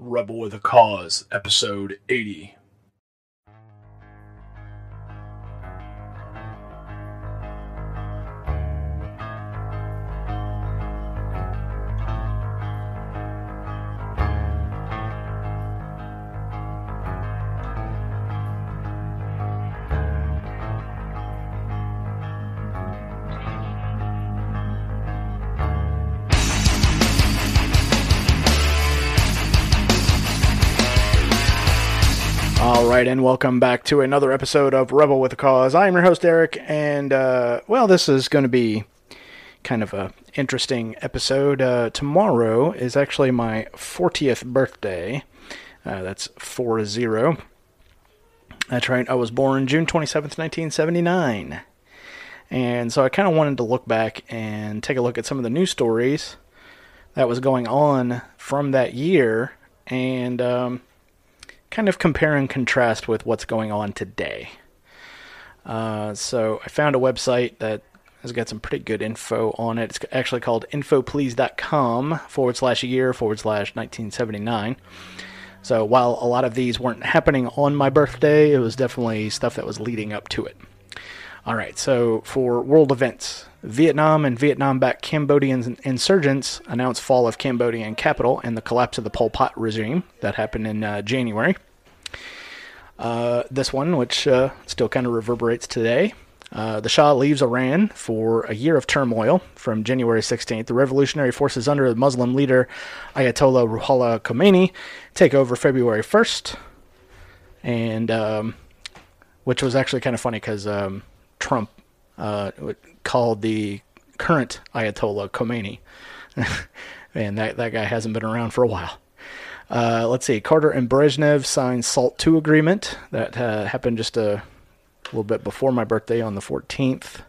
Rebel with a Cause, Episode 80. Right, and welcome back to another episode of Rebel with a Cause. I am your host Eric, and uh, well, this is going to be kind of a interesting episode. Uh, tomorrow is actually my 40th birthday. Uh, that's four zero. That's right. I was born June 27th, 1979, and so I kind of wanted to look back and take a look at some of the news stories that was going on from that year, and um, kind of compare and contrast with what's going on today. Uh, so I found a website that has got some pretty good info on it. It's actually called infoplease.com forward slash year forward slash 1979. So while a lot of these weren't happening on my birthday, it was definitely stuff that was leading up to it. All right, so for world events, Vietnam and Vietnam backed Cambodian insurgents announced fall of Cambodian capital and the collapse of the Pol Pot regime. That happened in uh, January. Uh, this one, which uh, still kind of reverberates today. Uh, the Shah leaves Iran for a year of turmoil from January 16th. The revolutionary forces under the Muslim leader Ayatollah Ruhollah Khomeini take over February 1st, and um, which was actually kind of funny because um, Trump uh, called the current Ayatollah Khomeini, and that that guy hasn't been around for a while. Uh, let's see. Carter and Brezhnev signed SALT II agreement. That uh, happened just a little bit before my birthday on the 14th.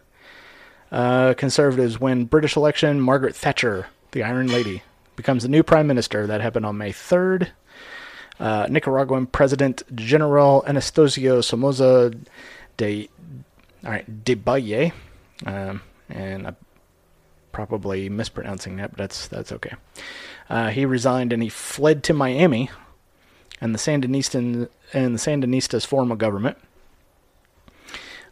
Uh, conservatives win British election. Margaret Thatcher, the Iron Lady, becomes the new prime minister. That happened on May 3rd. Uh, Nicaraguan President General Anastasio Somoza de, all right, de Valle, um, and I'm probably mispronouncing that, but that's that's okay. Uh, he resigned and he fled to Miami, and the Sandinistas and the Sandinistas form a government.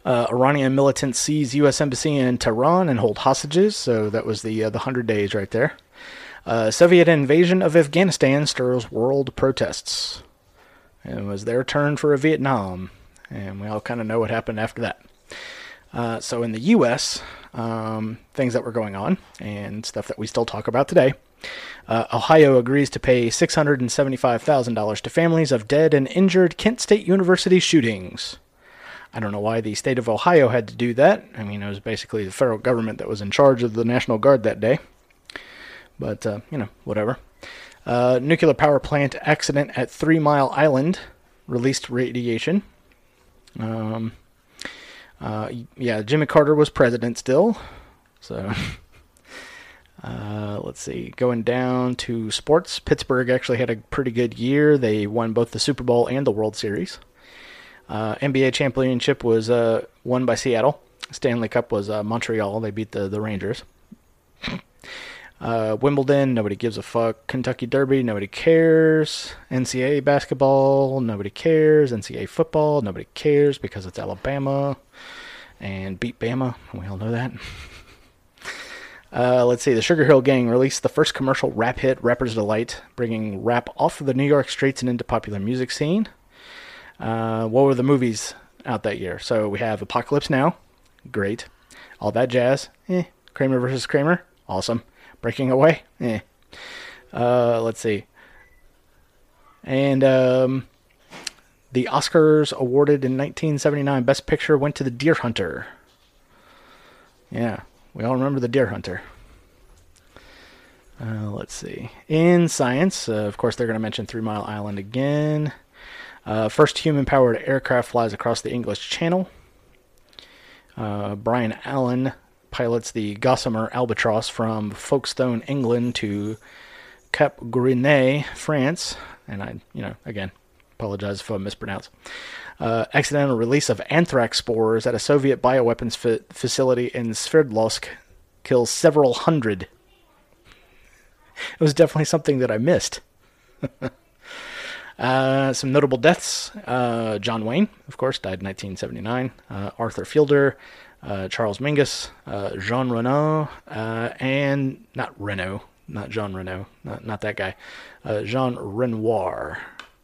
Uh, Iranian militants seize U.S. embassy in Tehran and hold hostages. So that was the uh, the hundred days right there. Uh, Soviet invasion of Afghanistan stirs world protests. It was their turn for a Vietnam, and we all kind of know what happened after that. Uh, so in the U.S., um, things that were going on and stuff that we still talk about today. Uh, Ohio agrees to pay $675,000 to families of dead and injured Kent State University shootings. I don't know why the state of Ohio had to do that. I mean, it was basically the federal government that was in charge of the National Guard that day. But, uh, you know, whatever. Uh, nuclear power plant accident at Three Mile Island released radiation. Um, uh, yeah, Jimmy Carter was president still. So. Uh, let's see, going down to sports. Pittsburgh actually had a pretty good year. They won both the Super Bowl and the World Series. Uh, NBA championship was uh, won by Seattle. Stanley Cup was uh, Montreal. They beat the the Rangers. Wimbledon, nobody gives a fuck. Kentucky Derby, nobody cares. NCAA basketball, nobody cares. NCAA football, nobody cares because it's Alabama and beat Bama. We all know that. Uh, let's see. The Sugar Hill Gang released the first commercial rap hit, "Rapper's Delight," bringing rap off of the New York streets and into popular music scene. Uh, what were the movies out that year? So we have Apocalypse Now, great. All that jazz, eh. Kramer versus Kramer, awesome. Breaking Away, eh. Uh, let's see. And um, the Oscars awarded in 1979 Best Picture went to The Deer Hunter. Yeah, we all remember the deer hunter. Uh, let's see. In science, uh, of course, they're going to mention Three Mile Island again. Uh, first human powered aircraft flies across the English Channel. Uh, Bryan Allen pilots the Gossamer Albatross from Folkestone, England to Cap Gris-Nez, France. And I, you know, again, apologize if I mispronounce uh, accidental release of anthrax spores at a Soviet bioweapons fa- facility in Sverdlovsk kills several hundred. It was definitely something that I missed. Uh, some notable deaths: uh, John Wayne, of course, died in 1979. Uh, Arthur Fiedler, uh, Charles Mingus, uh, Jean Renault, and not Renault, not Jean Renault, not, not that guy, Jean Renoir.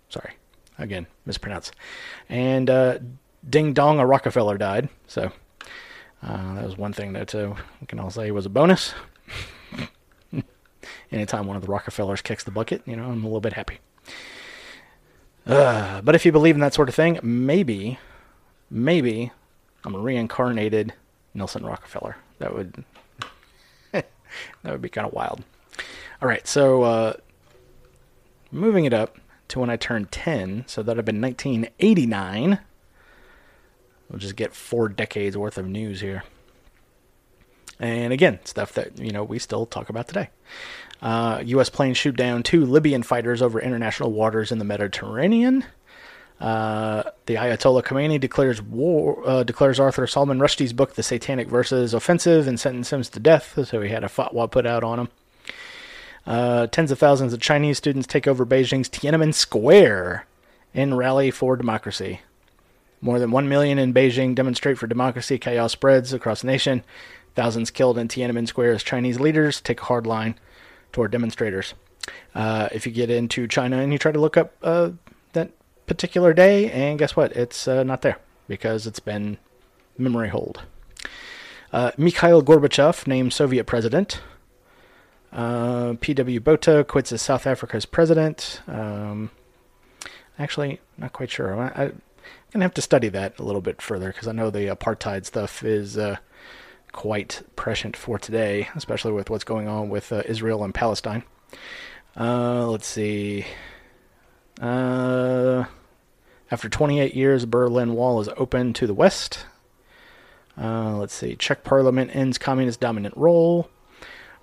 Sorry, again, mispronounced. And Ding Dong, a Rockefeller died. So that was one thing that we can all say was a bonus. Anytime one of the Rockefellers kicks the bucket, you know, I'm a little bit happy. Uh, but if you believe in that sort of thing, maybe, maybe I'm a reincarnated Nelson Rockefeller. That would that would be kind of wild. All right, so uh, moving it up to when I turned 10, so that'd have been 1989. We'll just get four decades worth of news here. And again, stuff that you know we still talk about today. Uh, U.S. planes shoot down two Libyan fighters over international waters in the Mediterranean. Uh, the Ayatollah Khomeini declares war, uh, declares Arthur Salman Rushdie's book, The Satanic Verses, offensive and sentences him to death. So he had a fatwa put out on him. Uh, tens of thousands of Chinese students take over Beijing's Tiananmen Square in rally for democracy. More than one million in Beijing demonstrate for democracy. Chaos spreads across the nation. Thousands killed in Tiananmen Square as Chinese leaders take a hard line toward demonstrators. Uh, if you get into China and you try to look up uh, that particular day, and guess what? It's uh, not there because it's been memory hold. Uh, Mikhail Gorbachev named Soviet president. Uh, P.W. Botha quits as South Africa's president. Um, actually, not quite sure. I, am gonna have to study that a little bit further because I know the apartheid stuff is uh, quite prescient for today, especially with what's going on with uh, Israel and Palestine. Uh, let's see. Uh, after 28 years, Berlin Wall is open to the west. Let's see. Czech parliament ends communist dominant role.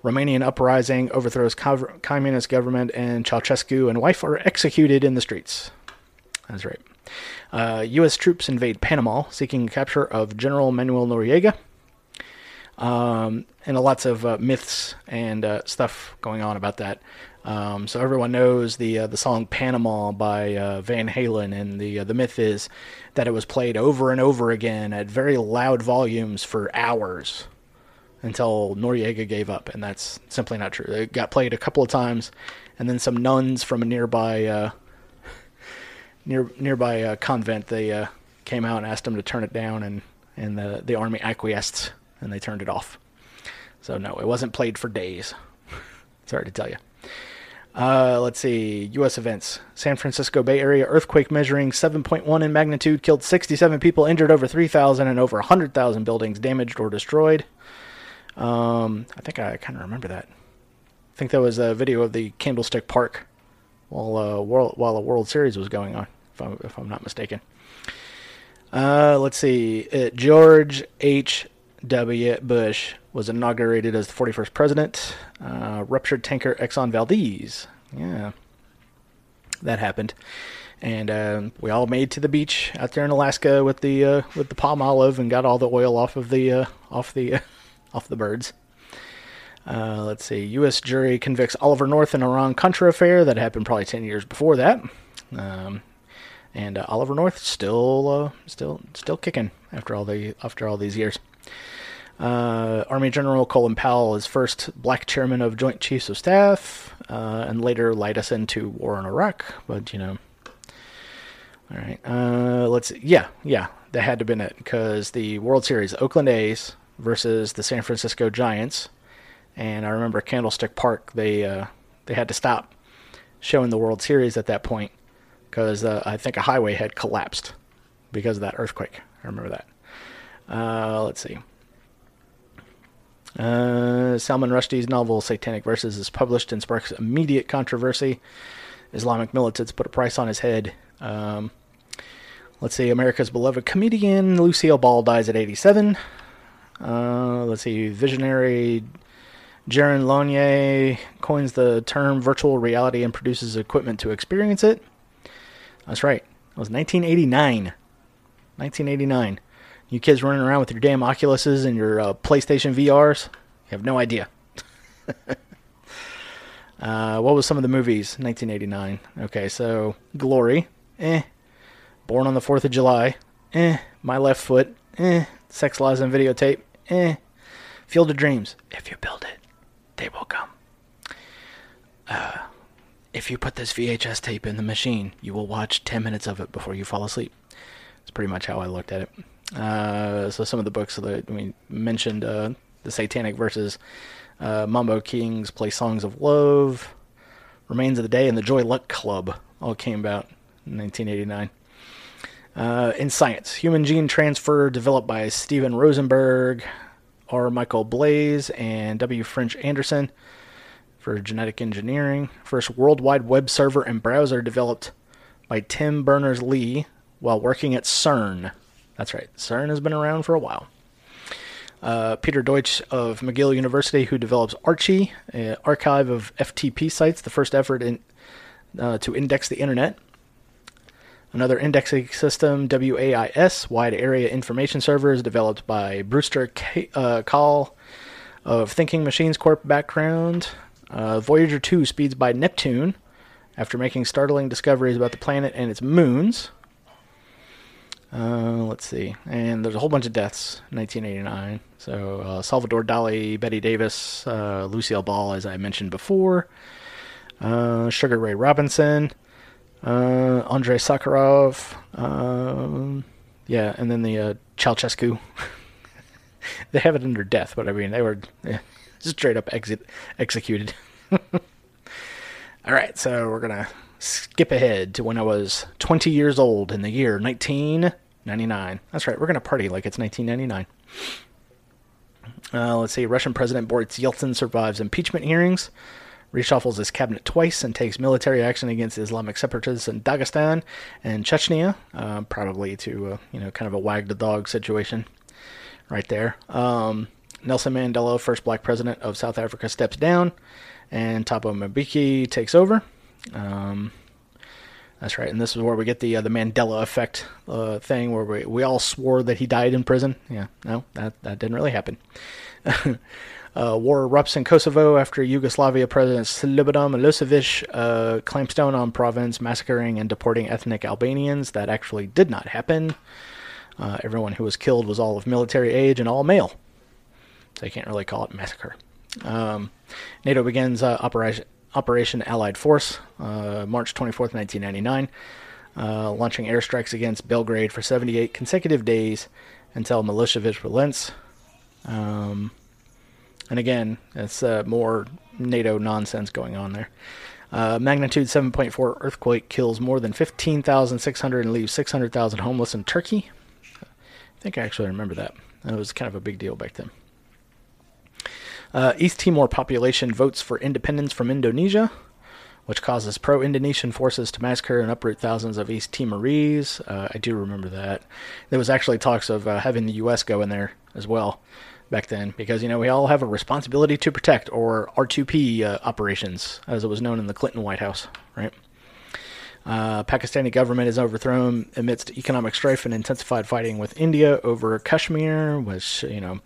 Romanian uprising overthrows communist government, and Ceausescu and wife are executed in the streets. That's right. Uh, U.S. troops invade Panama, seeking capture of General Manuel Noriega um, and lots of uh, myths and uh, stuff going on about that. Um, so everyone knows the uh, the song "Panama" by uh, Van Halen, and the uh, the myth is that it was played over and over again at very loud volumes for hours until Noriega gave up, and that's simply not true. It got played a couple of times, and then some nuns from a nearby uh, near nearby convent they came out and asked them to turn it down, and and the the army acquiesced and they turned it off. So no, it wasn't played for days. Sorry to tell you. Uh, let's see. U.S. events. San Francisco Bay Area earthquake measuring 7.1 in magnitude killed 67 people, injured over 3,000, and over 100,000 buildings damaged or destroyed. Um, I think I kind of remember that. I think that was a video of the Candlestick Park while uh, world while the World Series was going on, if I'm, if I'm not mistaken. Uh, let's see. Uh, George H. W. Bush was inaugurated as the 41st president. Uh, ruptured tanker Exxon Valdez. Yeah, that happened, and uh, we all made to the beach out there in Alaska with the uh, with the Palmolive and got all the oil off of the uh, off the off the birds. Uh, let's see. U.S. jury convicts Oliver North in Iran Contra affair that happened probably 10 years before that. Um, and uh, Oliver North still still still kicking after all the after all these years. Uh, Army General Colin Powell is first black chairman of Joint Chiefs of Staff, uh, and later light us into war in Iraq. But you know, all right. Uh, let's yeah, yeah, that had to have been it because the World Series, Oakland A's versus the San Francisco Giants, and I remember Candlestick Park. They uh, they had to stop showing the World Series at that point because uh, I think a highway had collapsed because of that earthquake. I remember that. Uh, let's see. Uh, Salman Rushdie's novel Satanic Verses is published and sparks immediate controversy. Islamic militants put a price on his head. Um, let's see, America's beloved comedian Lucille Ball dies at 87. Uh, let's see, visionary Jaron Lanier coins the term virtual reality and produces equipment to experience it. That's right. It was 1989. 1989. You kids running around with your damn Oculuses and your uh, PlayStation VRs, you have no idea. Uh, what was some of the movies? 1989. Okay, so Glory, eh. Born on the Fourth of July, eh. My Left Foot, eh. Sex, Lies, and Videotape, eh. Field of Dreams. If you build it, they will come. Uh, if you put this VHS tape in the machine, you will watch 10 minutes of it before you fall asleep. That's pretty much how I looked at it. Uh, so some of the books that we mentioned, uh, the Satanic verses, uh, Mambo Kings play songs of love, Remains of the Day, and the Joy Luck Club all came about in 1989. Uh, in science, human gene transfer developed by Steven Rosenberg, R. Michael Blaese, and W. French Anderson for genetic engineering. First worldwide Web server and browser developed by Tim Berners Lee while working at CERN. That's right, CERN has been around for a while. Uh, Peter Deutsch of McGill University, who develops Archie, an archive of FTP sites, the first effort in, uh, to index the internet. Another indexing system, WAIS, Wide Area Information Server, is developed by Brewster K- uh, Kahle of Thinking Machines Corp background. Uh, Voyager 2 speeds by Neptune after making startling discoveries about the planet and its moons. Uh, let's see. And there's a whole bunch of deaths 1989. So uh, Salvador Dali, Bette Davis, uh, Lucille Ball, as I mentioned before, uh, Sugar Ray Robinson, uh, Andrei Sakharov, um, yeah, and then the uh, Ceausescu. they have it under death, but I mean, they were yeah, straight up exit, executed. All right, so we're to skip ahead to when I was 20 years old in the year 1999. That's right, we're to party like it's 1999. Uh, let's see, Russian President Boris Yeltsin survives impeachment hearings, reshuffles his cabinet twice, and takes military action against Islamic separatists in Dagestan and Chechnya, uh, probably to, uh, you know, kind of a wag the dog situation right there. Um, Nelson Mandela, first black president of South Africa, steps down, and Thabo Mbeki takes over. Um, that's right, and this is where we get the uh, the Mandela effect uh, thing, where we we all swore that he died in prison. Yeah, no, that that didn't really happen. uh, war erupts in Kosovo after Yugoslavia President Slobodan Milosevic uh, clamps down on province, massacring and deporting ethnic Albanians. That actually did not happen. Uh, everyone who was killed was all of military age and all male, so you can't really call it massacre. Um, NATO begins uh, Operation Operation Allied Force, uh, March 24th, 1999, uh, launching airstrikes against Belgrade for 78 consecutive days until Milosevic relents. Um, and again, it's uh, more NATO nonsense going on there. Uh, magnitude 7.4 earthquake kills more than 15,600 and leaves 600,000 homeless in Turkey. I think I actually remember that. That was kind of a big deal back then. Uh, East Timor population votes for independence from Indonesia, which causes pro Indonesian forces to massacre and uproot thousands of East Timorese. Uh, I do remember that. There was actually talks of uh, having the U.S. go in there as well back then, because, you know, we all have a responsibility to protect, or R2P uh, operations, as it was known in the Clinton White House, right? Uh, Pakistani government is overthrown amidst economic strife and intensified fighting with India over Kashmir, which, you know,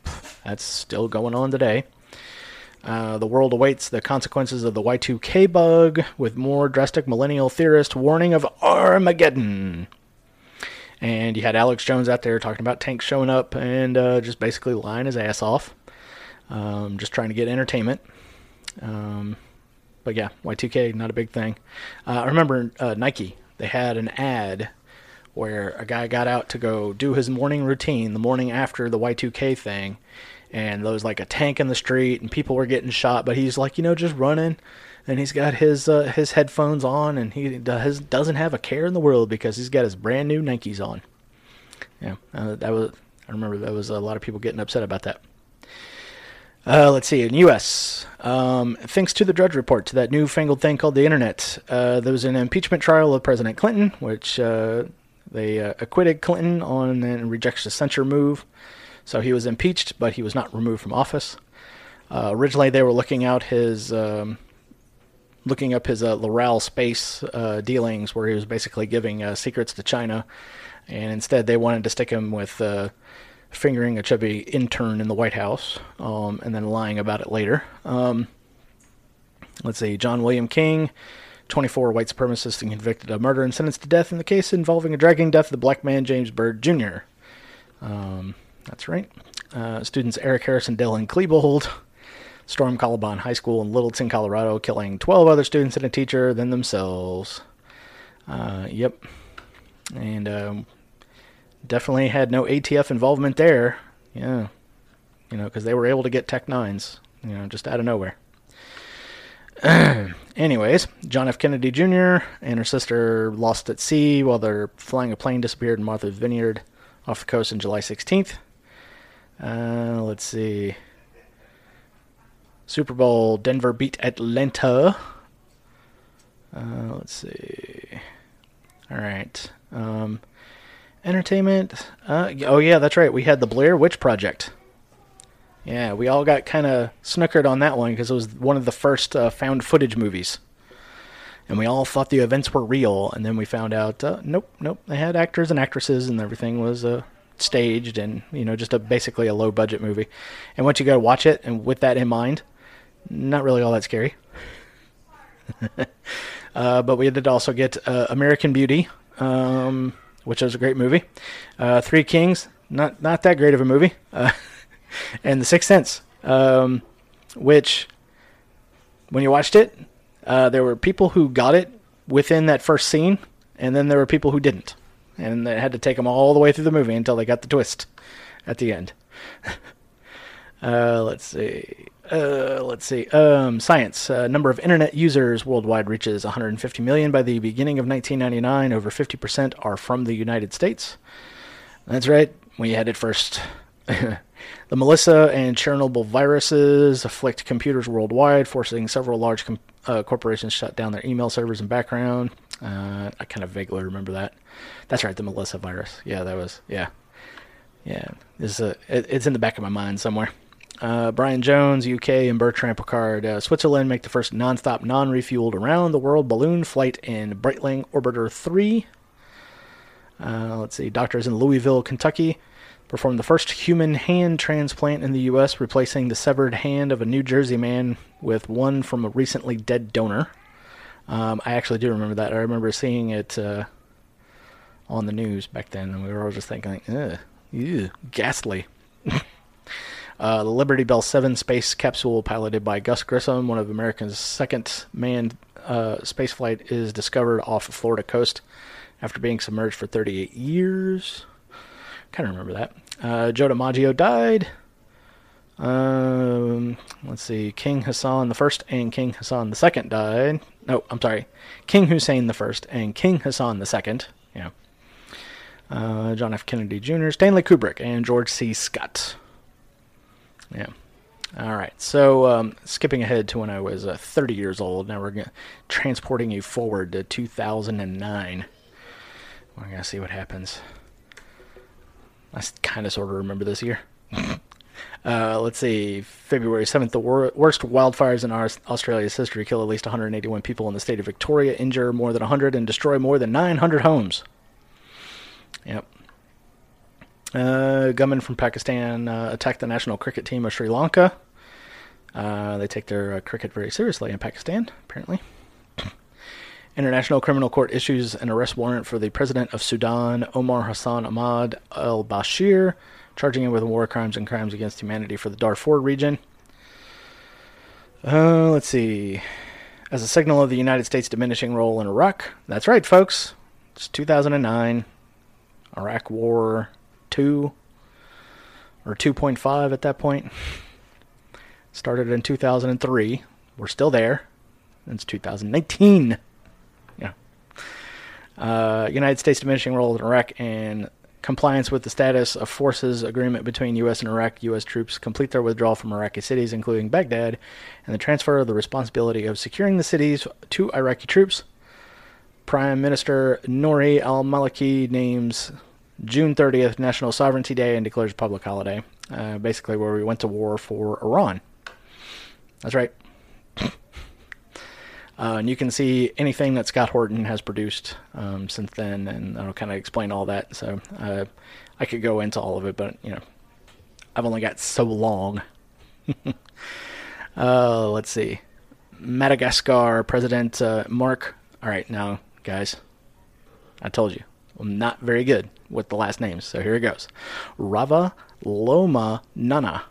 that's still going on today. Uh, the world awaits the consequences of the Y2K bug, with more drastic millennial theorist warning of Armageddon. And you had Alex Jones out there talking about tanks showing up and uh, just basically lying his ass off, um, just trying to get entertainment. Um, but yeah, Y2K, not a big thing. Uh, I remember uh, Nike, they had an ad where a guy got out to go do his morning routine the morning after the Y2K thing and there was like a tank in the street and people were getting shot but he's like you know just running and he's got his uh, his headphones on and he does, doesn't have a care in the world because he's got his brand new Nikes on yeah uh, that was I remember there was a lot of people getting upset about that uh, let's see in U.S. Um, thanks to the Drudge Report, to that newfangled thing called the Internet, uh, there was an impeachment trial of President Clinton, which uh, they uh, acquitted Clinton on and rejects the censure move. So he was impeached, but he was not removed from office. Uh, originally, they were looking out his, um, looking up his uh, Loral space uh, dealings, where he was basically giving uh, secrets to China, and instead they wanted to stick him with uh, fingering a chubby intern in the White House, um, and then lying about it later. Um, let's see, John William King, 24 white supremacists and convicted of murder and sentenced to death in the case involving a dragging death of the black man James Byrd Jr. Um, that's right. Uh, students Eric Harris and Dylan Klebold stormed Columbine High School in Littleton, Colorado, killing 12 other students and a teacher, then themselves. Uh, yep. And um, definitely had no ATF involvement there. Yeah. You know, because they were able to get Tech 9s, you know, just out of nowhere. Anyways, John F. Kennedy Jr. and her sister lost at sea while they're flying a plane disappeared in Martha's Vineyard off the coast on July 16th. Uh, let's see. Super Bowl, Denver beat Atlanta. Uh, let's see. All right. Um, entertainment. Uh, oh, yeah, that's right. We had the Blair Witch Project. Yeah, we all got kind of snookered on that one because it was one of the first uh, found footage movies. And we all thought the events were real, and then we found out, uh, nope, nope, they had actors and actresses, and everything was uh, staged, and you know, just a basically a low budget movie. And once you go watch it, and with that in mind, not really all that scary. uh, but we did also get uh, American Beauty, um, which was a great movie. Uh, Three Kings, not not that great of a movie. Uh, and The Sixth Sense, um, which when you watched it, uh, there were people who got it within that first scene, and then there were people who didn't, and they had to take them all the way through the movie until they got the twist at the end. uh, let's see. Uh, let's see. Um, science. Uh, number of internet users worldwide reaches 150 million by the beginning of 1999. Over 50% are from the United States. That's right. We had it first. The Melissa and Chernobyl viruses afflict computers worldwide, forcing several large com- uh, corporations shut down their email servers and background. Uh, I kind of vaguely remember that. That's right, the Melissa virus. Yeah, that was yeah, yeah. This a, it, it's in the back of my mind somewhere. Uh, Brian Jones, UK, and Bertrand Piccard, uh, Switzerland make the first non-stop, non-refueled around the world balloon flight in Breitling Orbiter 3. Uh, let's see, doctors in Louisville, Kentucky performed the first human hand transplant in the U.S., replacing the severed hand of a New Jersey man with one from a recently dead donor. Um, I actually do remember that. I remember seeing it uh, on the news back then, and we were all just thinking, ugh, ew, ghastly. Uh, the Liberty Bell 7 space capsule, piloted by Gus Grissom, one of America's second manned uh, spaceflight, is discovered off the Florida coast after being submerged for 38 years. Kind of remember that. Uh, Joe DiMaggio died. Um, let's see. King Hassan First and King Hassan Second died. No, I'm sorry. King Hussein First and King Hassan Second. Yeah. Uh, John F. Kennedy Jr., Stanley Kubrick, and George C. Scott. Yeah. All right. So, um, skipping ahead to when I was uh, 30 years old, now we're transporting you forward to 2009. We're going to see what happens. I kind of sort of remember this year. uh, let's see, February 7th, the wor- worst wildfires in our, Australia's history kill at least 181 people in the state of Victoria, injure more than 100, and destroy more than 900 homes. Yep. Uh, gunmen from Pakistan uh, attacked the national cricket team of Sri Lanka. Uh, they take their uh, cricket very seriously in Pakistan, apparently. International Criminal Court issues an arrest warrant for the president of Sudan, Omar Hassan Ahmad al Bashir, charging him with war crimes and crimes against humanity for the Darfur region. Uh, let's see. As a signal of the United States' diminishing role in Iraq. That's right, folks. It's 2009. Iraq War 2 or 2.5 at that point. Started in 2003. We're still there. It's 2019 uh, United States diminishing role in Iraq and compliance with the status of forces agreement between U.S. and Iraq. U.S. troops complete their withdrawal from Iraqi cities, including Baghdad, and the transfer of the responsibility of securing the cities to Iraqi troops. Prime Minister Nouri al Maliki names June 30th National Sovereignty Day and declares public holiday. Uh, basically, where we went to war for Iran. That's right. Uh, and you can see anything that Scott Horton has produced um, since then, and I'll kind of explain all that. So uh, I could go into all of it, but you know, I've only got so long. uh, let's see. Madagascar President uh, Mark. All right, now, guys, I told you, I'm not very good with the last names, so here it goes. Rava Loma Nana.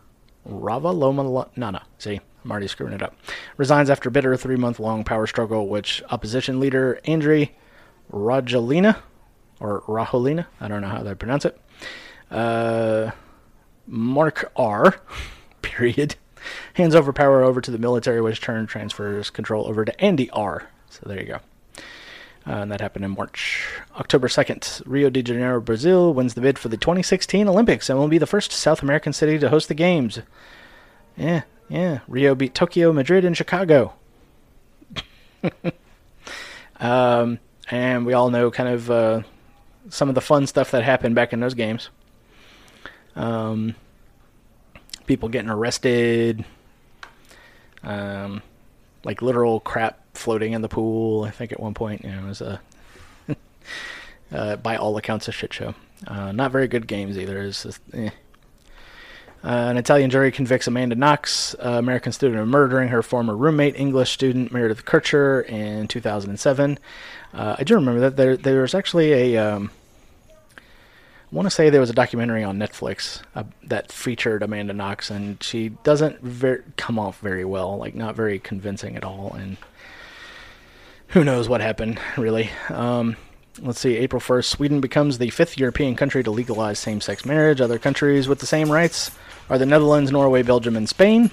Rava Loma Nana. See, I'm already screwing it up. Resigns after bitter three month long power struggle, which opposition leader Andry Rajoelina, or Rajoelina, I don't know how they pronounce it, uh, Mark R, period, hands over power over to the military, which turn transfers control over to Andy R. So there you go. Uh, and that happened in March. October 2nd, Rio de Janeiro, Brazil wins the bid for the 2016 Olympics and will be the first South American city to host the Games. Yeah, yeah. Rio beat Tokyo, Madrid, and Chicago. um, and we all know kind of uh, some of the fun stuff that happened back in those games. Um, people getting arrested, um, like literal crap floating in the pool. I think at one point, you know, it was a uh, by all accounts a shit show. Uh, not very good games either. Just, eh. uh, an Italian jury convicts Amanda Knox, uh, American student, of murdering her former roommate, English student Meredith Kercher, in 2007. Uh, I do remember that there there was actually a. Um, I want to say there was a documentary on Netflix uh, that featured Amanda Knox, and she doesn't ver- come off very well, like not very convincing at all, and who knows what happened, really. Um, let's see, April 1st, Sweden becomes the fifth European country to legalize same sex marriage. Other countries with the same rights are the Netherlands, Norway, Belgium, and Spain.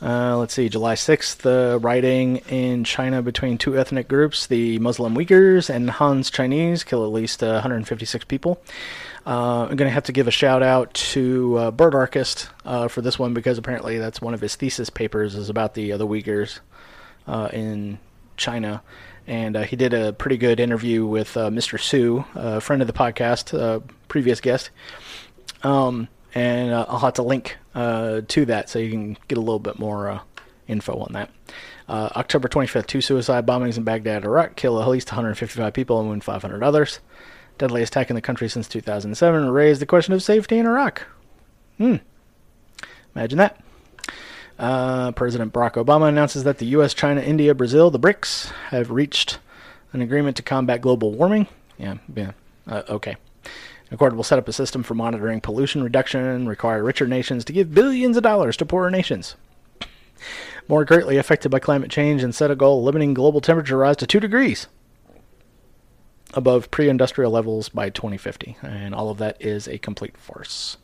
Uh, let's see, July 6th, the rioting in China between two ethnic groups, the Muslim Uyghurs and Han's Chinese, kill at least uh, 156 people. Uh, I'm going to have to give a shout out to uh, Bird Archist uh, for this one because apparently that's one of his thesis papers is about the uh, the Uyghurs uh, in China, and uh, he did a pretty good interview with uh, Mr. Su, a friend of the podcast, uh, previous guest. Um, and uh, I'll have to link to that so you can get a little bit more info on that. October 25th, two suicide bombings in Baghdad, Iraq, kill at least 155 people and wound 500 others. Deadly attack in the country since 2007 raised the question of safety in Iraq. Hmm. Imagine that. Uh, President Barack Obama announces that the U.S., China, India, Brazil, the BRICS, have reached an agreement to combat global warming. Yeah, yeah, uh, okay. The accord will set up a system for monitoring pollution reduction, and require richer nations to give billions of dollars to poorer nations. More greatly affected by climate change, and set a goal limiting global temperature rise to 2 degrees above pre industrial levels by 2050. And all of that is a complete farce.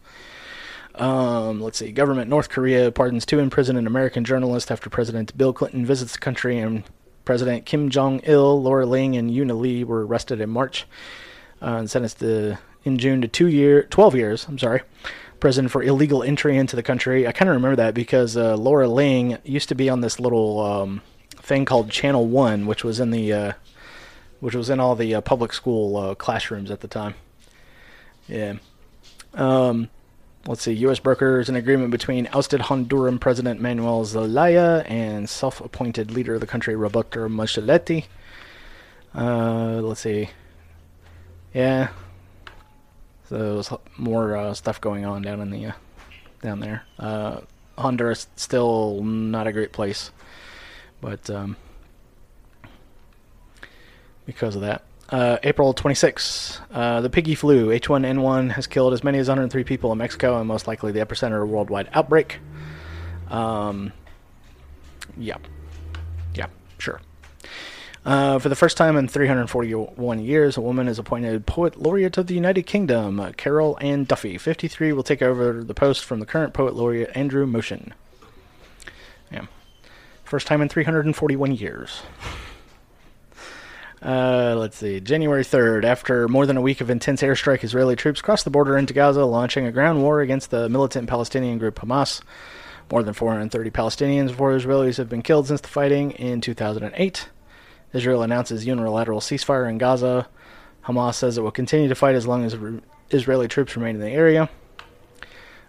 Um, let's see. Government North Korea pardons two imprisoned American journalists after President Bill Clinton visits the country and President Kim Jong Il, Laura Ling, and Yoon Lee were arrested in March uh, and sentenced to, in June to two year, 12 years. I'm sorry. Prison for illegal entry into the country. I kind of remember that because uh, Laura Ling used to be on this little um, thing called Channel One, which was in the uh, which was in all the uh, public school uh, classrooms at the time. Yeah. Um, let's see, U.S. brokers an agreement between ousted Honduran President Manuel Zelaya and self-appointed leader of the country Roberto Micheletti. Uh, let's see. Yeah. So there's more uh, stuff going on down in the uh, down there. Uh, Honduras still not a great place, but um, because of that. Uh, April 26. Uh, the piggy flu, H1N1, has killed as many as 103 people in Mexico and most likely the epicenter of a worldwide outbreak. Um, yeah. Yeah, sure. Uh, for the first time in 341 years, a woman is appointed Poet Laureate of the United Kingdom. Uh, Carol Ann Duffy, 53, will take over the post from the current Poet Laureate Andrew Motion. Yeah. First time in 341 years. Uh, let's see. January 3rd, after more than a week of intense airstrike, Israeli troops crossed the border into Gaza, launching a ground war against the militant Palestinian group Hamas. More than 430 Palestinians and four Israelis have been killed since the fighting in 2008. Israel announces unilateral ceasefire in Gaza. Hamas says it will continue to fight as long as Israeli troops remain in the area.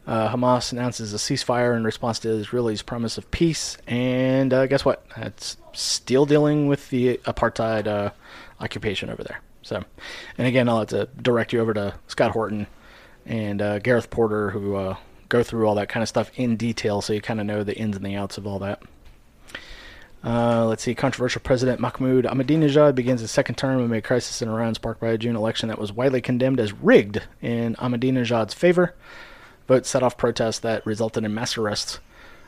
Uh, Hamas announces a ceasefire in response to Israel's promise of peace, and uh, guess what? It's still dealing with the apartheid uh, occupation over there. So, and again, I'll have to direct you over to Scott Horton and uh, Gareth Porter, who uh, go through all that kind of stuff in detail, so you kind of know the ins and the outs of all that. Uh, let's see. Controversial President Mahmoud Ahmadinejad begins his second term amid a crisis in Iran sparked by a June election that was widely condemned as rigged in Ahmadinejad's favor. Votes set off protests that resulted in mass arrests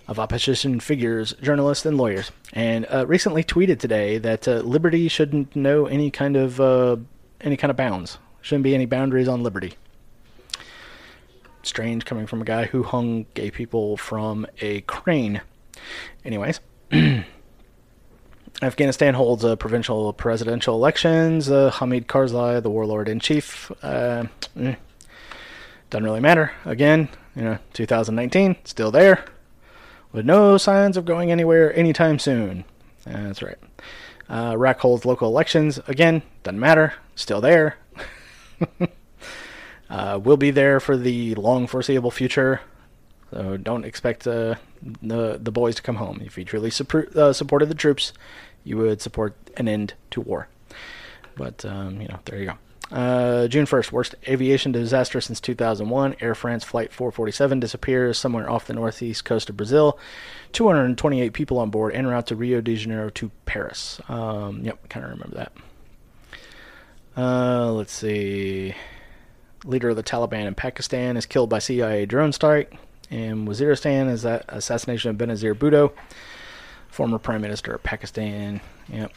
of opposition figures, journalists, and lawyers. And uh, recently tweeted today that uh, liberty shouldn't know any kind of uh, any kind of bounds. Shouldn't be any boundaries on liberty. Strange coming from a guy who hung gay people from a crane. Anyways. Afghanistan holds a provincial presidential elections. Uh, Hamid Karzai, the warlord in chief, uh, eh, doesn't really matter. Again, you know, 2019, still there, with no signs of going anywhere anytime soon. That's right. Uh, Iraq holds local elections. Again, doesn't matter. Still there. uh, we'll be there for the long foreseeable future. So don't expect uh, the the boys to come home. If you truly support, uh, supported the troops, you would support an end to war. But um, you know, there you go. Uh, June 1st, worst aviation disaster since 2001. Air France Flight 447 disappears somewhere off the northeast coast of Brazil. 228 people on board en route to Rio de Janeiro to Paris. Um, yep, kind of remember that. Uh, let's see. Leader of the Taliban in Pakistan is killed by CIA drone strike. In Waziristan is that assassination of Benazir Bhutto, former prime minister of Pakistan. Yep.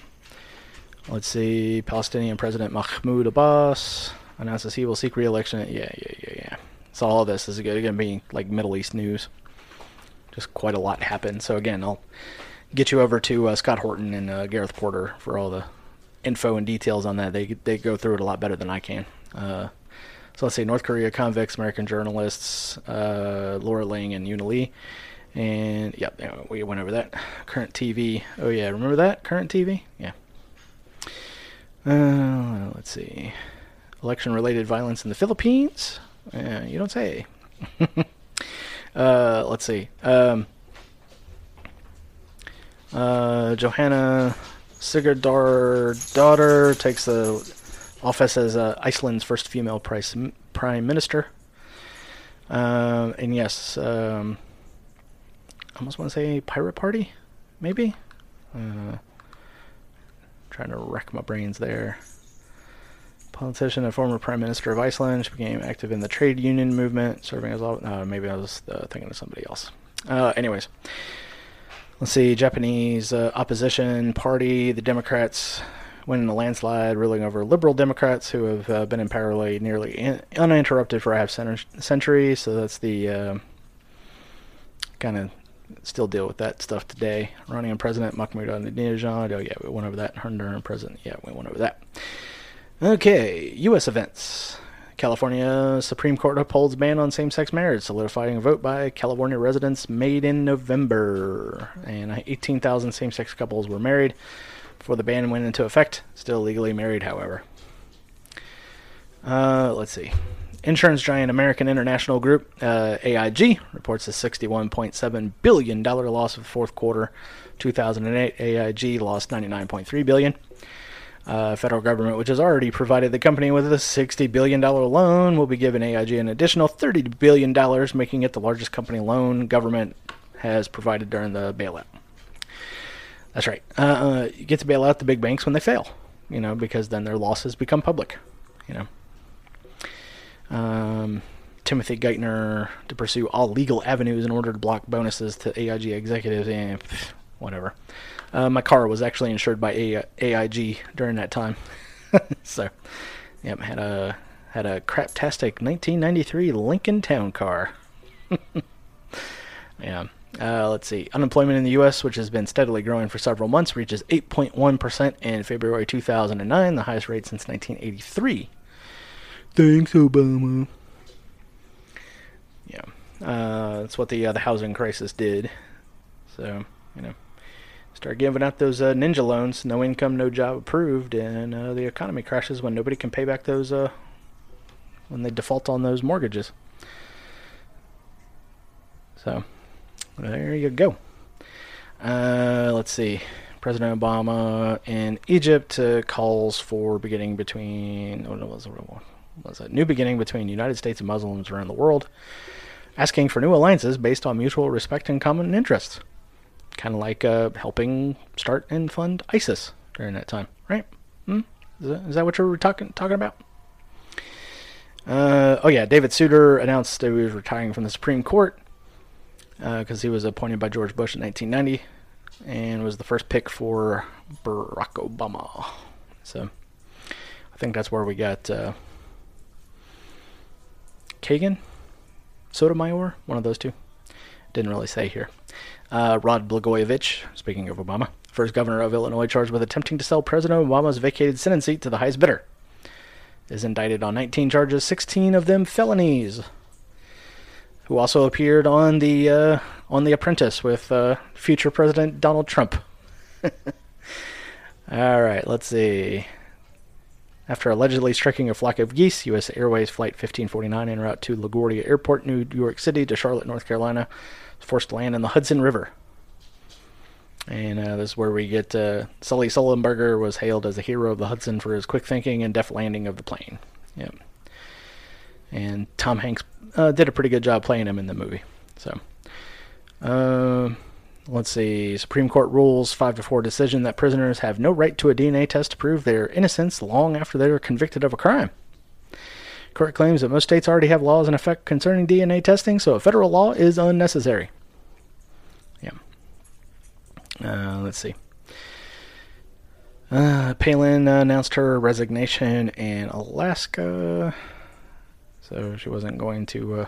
Let's see. Palestinian President Mahmoud Abbas announces he will seek re-election. Yeah, yeah, yeah, yeah. So all of this is going to be like Middle East news. Just quite a lot happened. So again, I'll get you over to uh, Scott Horton and uh, Gareth Porter for all the info and details on that. They they go through it a lot better than I can. Uh, so let's see, North Korea convicts, American journalists, uh, Laura Ling and Yoon Lee. And yep, we went over that. Current TV. Oh yeah, remember that? Current TV? Yeah. Uh, let's see. Election related violence in the Philippines? Uh, you don't say. uh, let's see. Um, uh, Johanna Sigurdardóttir daughter takes the office as uh, Iceland's first female price, prime minister. Um, and yes, um, I almost want to say Pirate Party, maybe? Trying to wreck my brains there. Politician and former Prime Minister of Iceland. She became active in the trade union movement, serving as. Uh, maybe I was uh, thinking of somebody else. Uh, anyways, let's see. Japanese uh, opposition party, the Democrats, win in a landslide, ruling over liberal Democrats who have uh, been in power nearly in- uninterrupted for a half century. So that's the uh, kind of still deal with that stuff today. Running on President Mahmoud Ahmadinejad. Oh yeah, we went over that. Honduran President. Yeah, we went over that. Okay, U.S. events. California Supreme Court upholds ban on same-sex marriage, solidifying a vote by California residents made in November. And 18,000 same-sex couples were married before the ban went into effect. Still legally married, however. Uh, let's see. Insurance giant American International Group, uh, AIG, reports a $61.7 billion loss for the fourth quarter 2008. AIG lost 99.3 billion. Uh, federal government, which has already provided the company with a $60 billion loan, will be giving AIG an additional $30 billion, making it the largest company loan government has provided during the bailout. That's right. Uh, uh, you get to bail out the big banks when they fail, you know, because then their losses become public, you know. Um, Timothy Geithner to pursue all legal avenues in order to block bonuses to AIG executives. and whatever. Uh, my car was actually insured by AIG during that time, so yep had a had a craptastic 1993 Lincoln Town Car. yeah. Uh, let's see. Unemployment in the U.S., which has been steadily growing for several months, reaches 8.1% in February 2009, the highest rate since 1983. Thanks, Obama. Yeah, uh, that's what the uh, the housing crisis did. So you know, start giving out those uh, ninja loans, no income, no job approved, and uh, the economy crashes when nobody can pay back those uh, when they default on those mortgages. So there you go. Uh, let's see. President Obama in Egypt calls for beginning between. Oh, What was it? Was a new beginning between United States and Muslims around the world, asking for new alliances based on mutual respect and common interests. kind of like uh, helping start and fund ISIS during that time, right? Hmm? Is, that, is that what you were talking talking about? Uh, oh yeah, David Souter announced that he was retiring from the Supreme Court because uh, he was appointed by George Bush in 1990 and was the first pick for Barack Obama. So I think that's where we got uh, Kagan, Sotomayor, one of those two. Didn't really say here. Uh, Rod Blagojevich, speaking of Obama, first governor of Illinois charged with attempting to sell President Obama's vacated Senate seat to the highest bidder is indicted on 19 charges, 16 of them felonies. Who also appeared on the uh, on The Apprentice with uh, future President Donald Trump. All right, let's see. After allegedly striking a flock of geese, U.S. Airways Flight 1549 en route to LaGuardia Airport, New York City to Charlotte, North Carolina, was forced to land in the Hudson River. And uh, this is where we get uh, Sully Sullenberger was hailed as a hero of the Hudson for his quick thinking and deft landing of the plane. Yep. And Tom Hanks uh, did a pretty good job playing him in the movie. So, uh, let's see. Supreme Court rules five to four decision that prisoners have no right to a DNA test to prove their innocence long after they are convicted of a crime. Court claims that most states already have laws in effect concerning DNA testing, so a federal law is unnecessary. Yeah. Uh, let's see. Uh, Palin announced her resignation in Alaska, so she wasn't going to uh,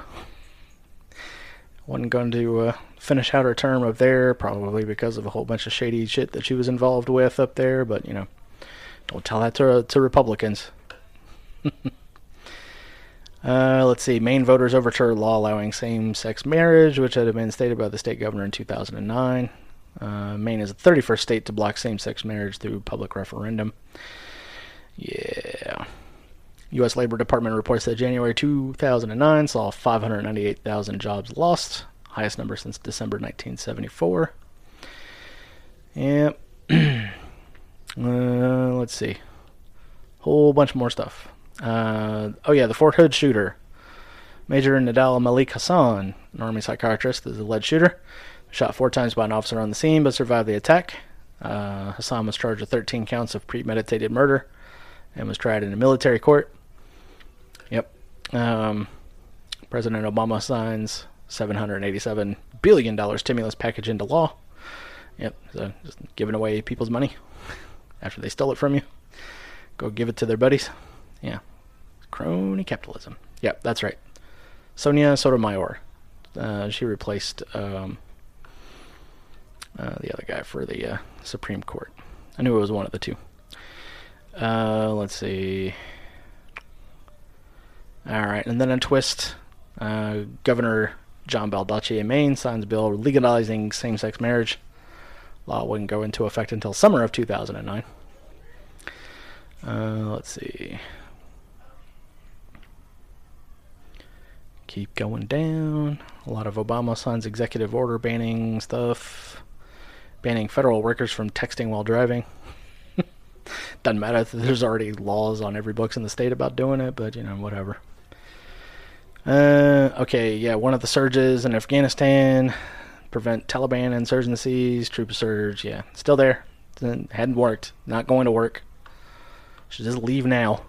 wasn't going to uh, finish out her term up there, probably because of a whole bunch of shady shit that she was involved with up there. But you know, don't tell that to to Republicans. Uh, let's see. Maine voters overturned law allowing same-sex marriage, which had been stated by the state governor in 2009. Uh, Maine is the 31st state to block same sex marriage through public referendum. Yeah. U.S. Labor Department reports that January 2009 saw 598,000 jobs lost, highest number since December 1974. Yep. uh, let's see. Whole bunch more stuff. Uh, oh, yeah, the Fort Hood shooter. Major Nidal Malik Hassan, an Army psychiatrist, is the lead shooter. Shot four times by an officer on the scene, but survived the attack. Uh, Hassan was charged with 13 counts of premeditated murder and was tried in a military court. Yep. Um, President Obama signs $787 billion stimulus package into law. Yep. So just giving away people's money after they stole it from you. Go give it to their buddies. Yeah. Crony capitalism. Yep, that's right. Sonia Sotomayor. Uh, she replaced um, uh, the other guy for the uh, Supreme Court. I knew it was one of the two. Uh, let's see. All right, and then a twist. Uh, Governor John Baldacci in Maine signs a bill legalizing same-sex marriage. Law wouldn't go into effect until summer of 2009. Uh, let's see. Keep going down. A lot of Obama signs executive order banning stuff banning federal workers from texting while driving. Doesn't matter. There's already laws on every books in the state about doing it, but you know, whatever. Uh, okay, yeah, one of the surges in Afghanistan prevent Taliban insurgencies, troop surge, yeah, still there. Hadn't worked. Not going to work. Should just leave now.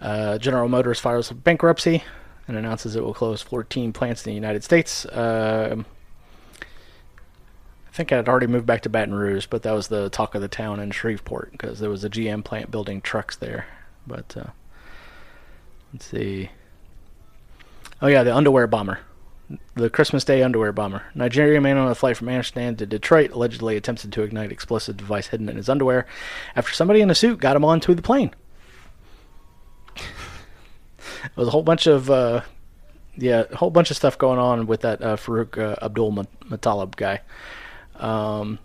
Uh, General Motors files for bankruptcy and announces it will close 14 plants in the United States. Uh, I think I had already moved back to Baton Rouge, but that was the talk of the town in Shreveport because there was a GM plant building trucks there. But uh, let's see. Oh yeah, the underwear bomber, the Christmas Day underwear bomber. Nigerian man on a flight from Amsterdam to Detroit allegedly attempted to ignite explosive device hidden in his underwear after somebody in a suit got him onto the plane. it was a whole bunch of uh, yeah, a whole bunch of stuff going on with that uh, Farouk uh, Abdul Muttalib guy. Um,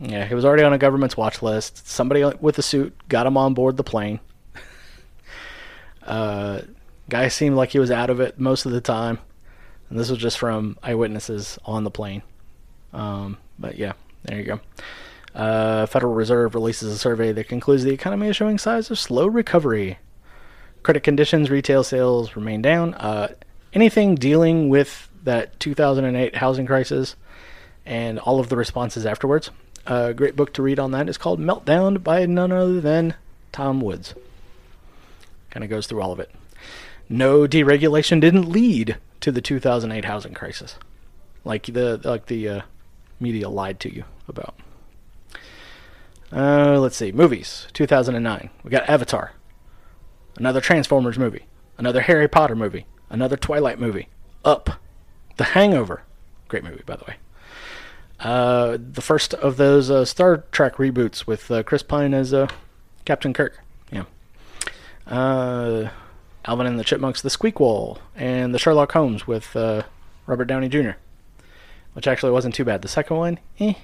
yeah, he was already on a government's watch list. Somebody with a suit got him on board the plane. uh, guy seemed like he was out of it most of the time, and this was just from eyewitnesses on the plane. Um, but yeah, there you go. Uh, Federal Reserve releases a survey that concludes the economy is showing signs of slow recovery. Credit conditions, retail sales remain down. Uh, anything dealing with that 2008 housing crisis and all of the responses afterwards. A great book to read on that is called Meltdown by none other than Tom Woods. Kind of goes through all of it. No deregulation didn't lead to the 2008 housing crisis, like the like the uh, media lied to you about. Uh, let's see, movies. 2009. We got Avatar, another Transformers movie, another Harry Potter movie, another Twilight movie, Up, The Hangover, great movie by the way. Uh, the first of those uh, Star Trek reboots with uh, Chris Pine as uh, Captain Kirk. Yeah. Alvin and the Chipmunks, The Squeakquel, and the Sherlock Holmes with uh, Robert Downey Jr., which actually wasn't too bad. The second one, eh.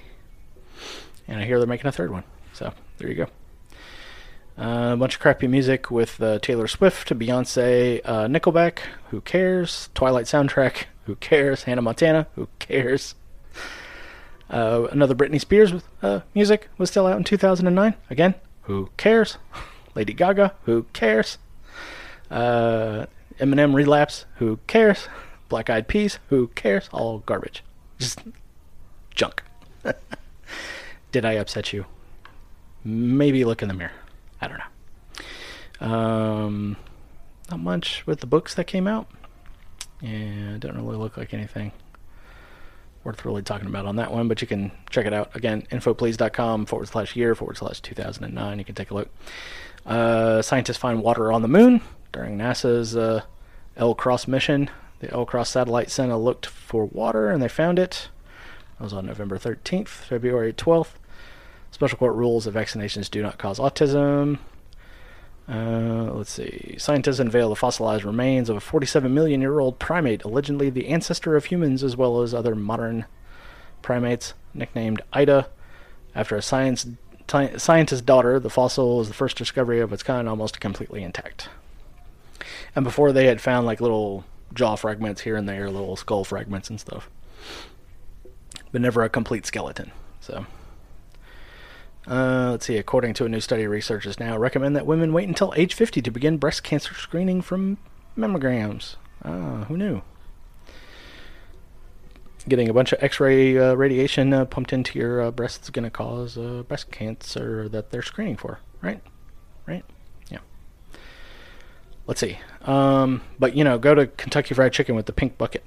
And I hear they're making a third one. So there you go. Uh, a bunch of crappy music with uh, Taylor Swift, Beyonce, uh, Nickelback, who cares? Twilight soundtrack, who cares? Hannah Montana, who cares? Uh, another Britney Spears uh, music was still out in 2009. Again, who cares? Lady Gaga, who cares? Uh, Eminem Relapse, who cares? Black Eyed Peas, who cares? All garbage. Just junk. Did I upset you? Maybe look in the mirror. I don't know. Um, not much with the books that came out. Yeah, don't really look like anything worth really talking about on that one, but you can check it out. Again, infoplease.com forward slash year forward slash 2009. You can take a look. Uh, scientists find water on the moon during NASA's uh, LCROSS mission. The LCROSS satellite sent a looked for water, and they found it. That was on November 13th, February 12th. Special court rules that vaccinations do not cause autism. Uh, let's see. Scientists unveil the fossilized remains of a 47 million year old primate, allegedly the ancestor of humans as well as other modern primates, nicknamed Ida. After a science t- scientist's daughter, the fossil is the first discovery of its kind almost completely intact. And before they had found like little jaw fragments here and there, little skull fragments and stuff. But never a complete skeleton. So. Uh, let's see. According to a new study, researchers now recommend that women wait until age 50 to begin breast cancer screening from mammograms. Ah, who knew? Getting a bunch of X-ray uh, radiation uh, pumped into your uh, breast is going to cause uh, breast cancer that they're screening for, right? Right? Let's see. Um, but you know, go to Kentucky Fried Chicken with the pink bucket.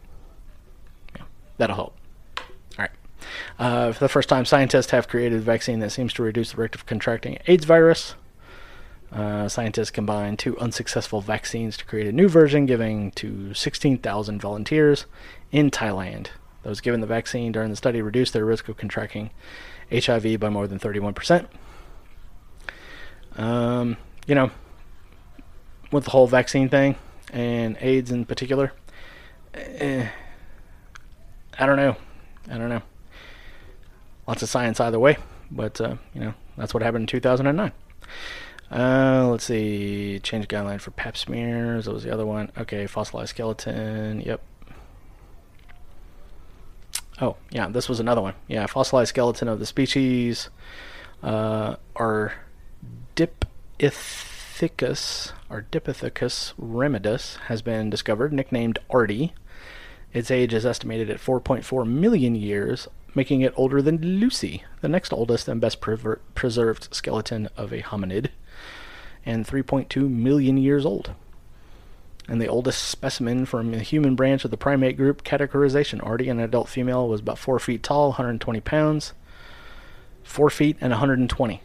Yeah, that'll help. All right. Uh, for the first time, scientists have created a vaccine that seems to reduce the rate of contracting AIDS virus. Uh, scientists combined two unsuccessful vaccines to create a new version, giving to 16,000 volunteers in Thailand. Those given the vaccine during the study reduced their risk of contracting HIV by more than 31%. Um, you know, with the whole vaccine thing and AIDS in particular, eh, I don't know. I don't know lots of science either way. But uh, you know that's what happened in 2009. Uh, let's see, change guideline for Pap smears. That was the other one. Okay, fossilized skeleton. Yep. Oh, yeah, this was another one. Yeah, fossilized skeleton of the species uh, are Dipithecus, or Dipithecus ramidus, has been discovered, nicknamed Ardi. Its age is estimated at 4.4 million years, making it older than Lucy, the next oldest and best prever- preserved skeleton of a hominid, and 3.2 million years old. And the oldest specimen from the human branch of the primate group categorization, already an adult female, was about 4 feet tall, 120 pounds, 4 feet and 120.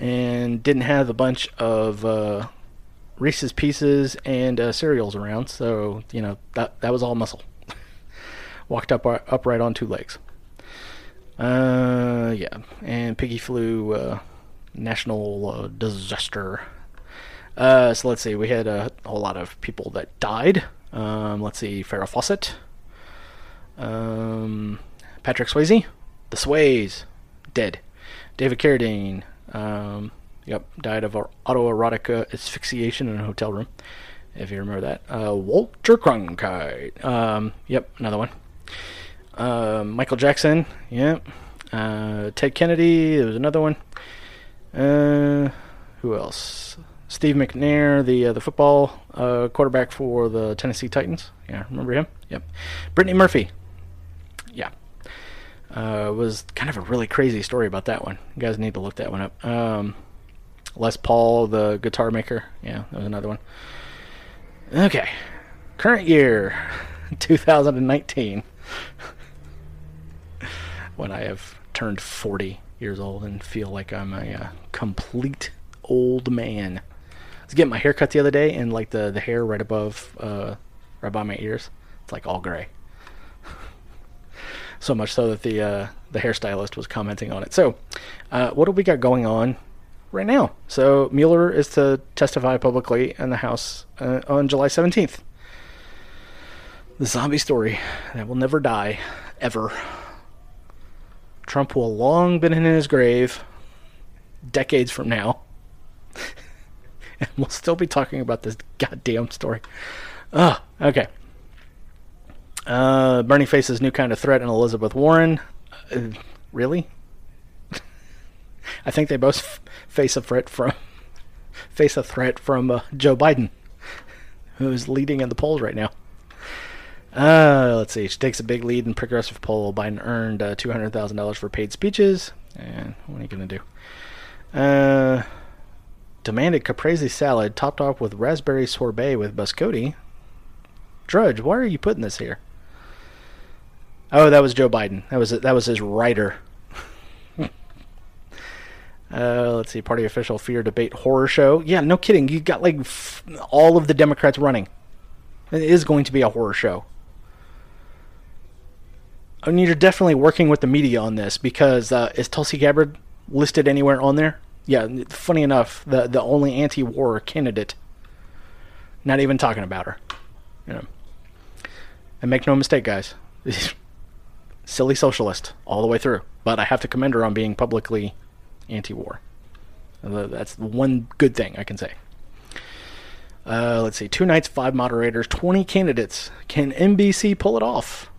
And didn't have a bunch of uh, Reese's Pieces and uh, cereals around, so, you know, that, that was all muscle. Walked up upright on two legs. Uh, yeah, and Piggy flu, uh, national uh, disaster. Uh, so let's see, we had a whole lot of people that died. Um, let's see, Farrah Fawcett, um, Patrick Swayze, the Sways, dead. David Carradine, um, yep, died of autoerotic asphyxiation in a hotel room, if you remember that. Uh, Walter Cronkite, um, yep, another one. Uh, Michael Jackson, yeah. Uh, Ted Kennedy, there was another one. Uh, who else? Steve McNair, the uh, the football uh, quarterback for the Tennessee Titans. Yeah, remember him? Yep. Brittany Murphy, Uh, was kind of a really crazy story about that one. You guys need to look that one up. Um, Les Paul, the guitar maker. Yeah, that was another one. Okay. Current year, 2019. when I have turned 40 years old and feel like I'm a uh, complete old man. I was getting my hair cut the other day, and like the, the hair right above, uh, right by my ears, it's like all gray. So much so that the uh, the hairstylist was commenting on it. So, uh, what do we got going on right now? So Mueller is to testify publicly in the House uh, on July 17th. The zombie story that will never die, ever. Trump will long been in his grave, decades from now, and we'll still be talking about this goddamn story. Oh, okay. Uh, Bernie faces new kind of threat in Elizabeth Warren. Uh, really? I think they both f- face a threat from face a threat from uh, Joe Biden, who is leading in the polls right now. Uh, let's see. She takes a big lead in progressive poll. Biden earned uh, two hundred thousand dollars for paid speeches. And what are you gonna do? Uh, demanded caprese salad topped off with raspberry sorbet with biscotti. Drudge, why are you putting this here? Oh, that was Joe Biden. That was that was his writer. uh, let's see. Party official fear debate horror show. Yeah, no kidding. You got like f- all of the Democrats running. It is going to be a horror show. I mean, you're definitely working with the media on this because uh, is Tulsi Gabbard listed anywhere on there? Yeah, funny enough, the the only anti-war candidate. Not even talking about her. You know. And make no mistake, guys. Silly socialist all the way through. But I have to commend her on being publicly anti-war. That's one good thing I can say. Uh, let's see. Two nights, five moderators, 20 candidates. Can NBC pull it off?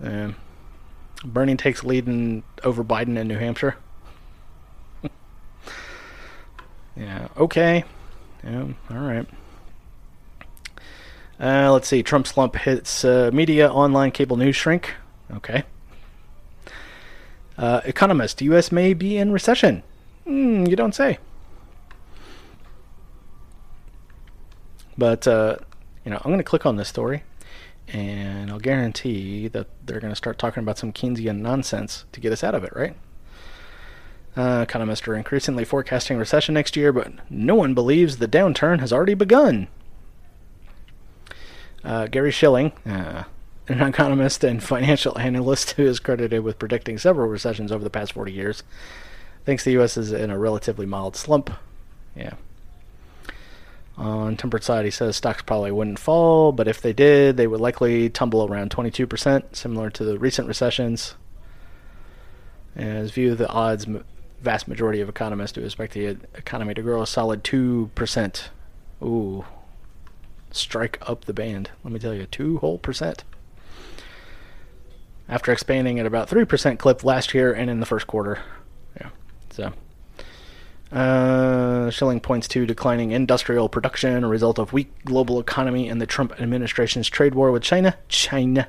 Um, Bernie takes lead in, over Biden in New Hampshire. yeah, okay. Yeah, all right. Uh, let's see. Trump slump hits uh, media, online, cable news shrink. Okay. Uh, economist: U.S. may be in recession. Mm, you don't say. But uh, you know, I'm going to click on this story, and I'll guarantee that they're going to start talking about some Keynesian nonsense to get us out of it, right? Uh, economists are increasingly forecasting recession next year, but no one believes the downturn has already begun. Uh, Gary Shilling, uh, an economist and financial analyst who is credited with predicting several recessions over the past 40 years, thinks the U.S. is in a relatively mild slump. Yeah. On tempered side, he says stocks probably wouldn't fall, but if they did, they would likely tumble around 22%, similar to the recent recessions. As view of the odds, vast majority of economists do expect the economy to grow a solid 2%. Ooh. Strike up the band. Let me tell you, 2 whole percent. After expanding at about 3% clip last year and in the first quarter. Yeah. So. Uh, Shilling points to declining industrial production, a result of weak global economy and the Trump administration's trade war with China. China.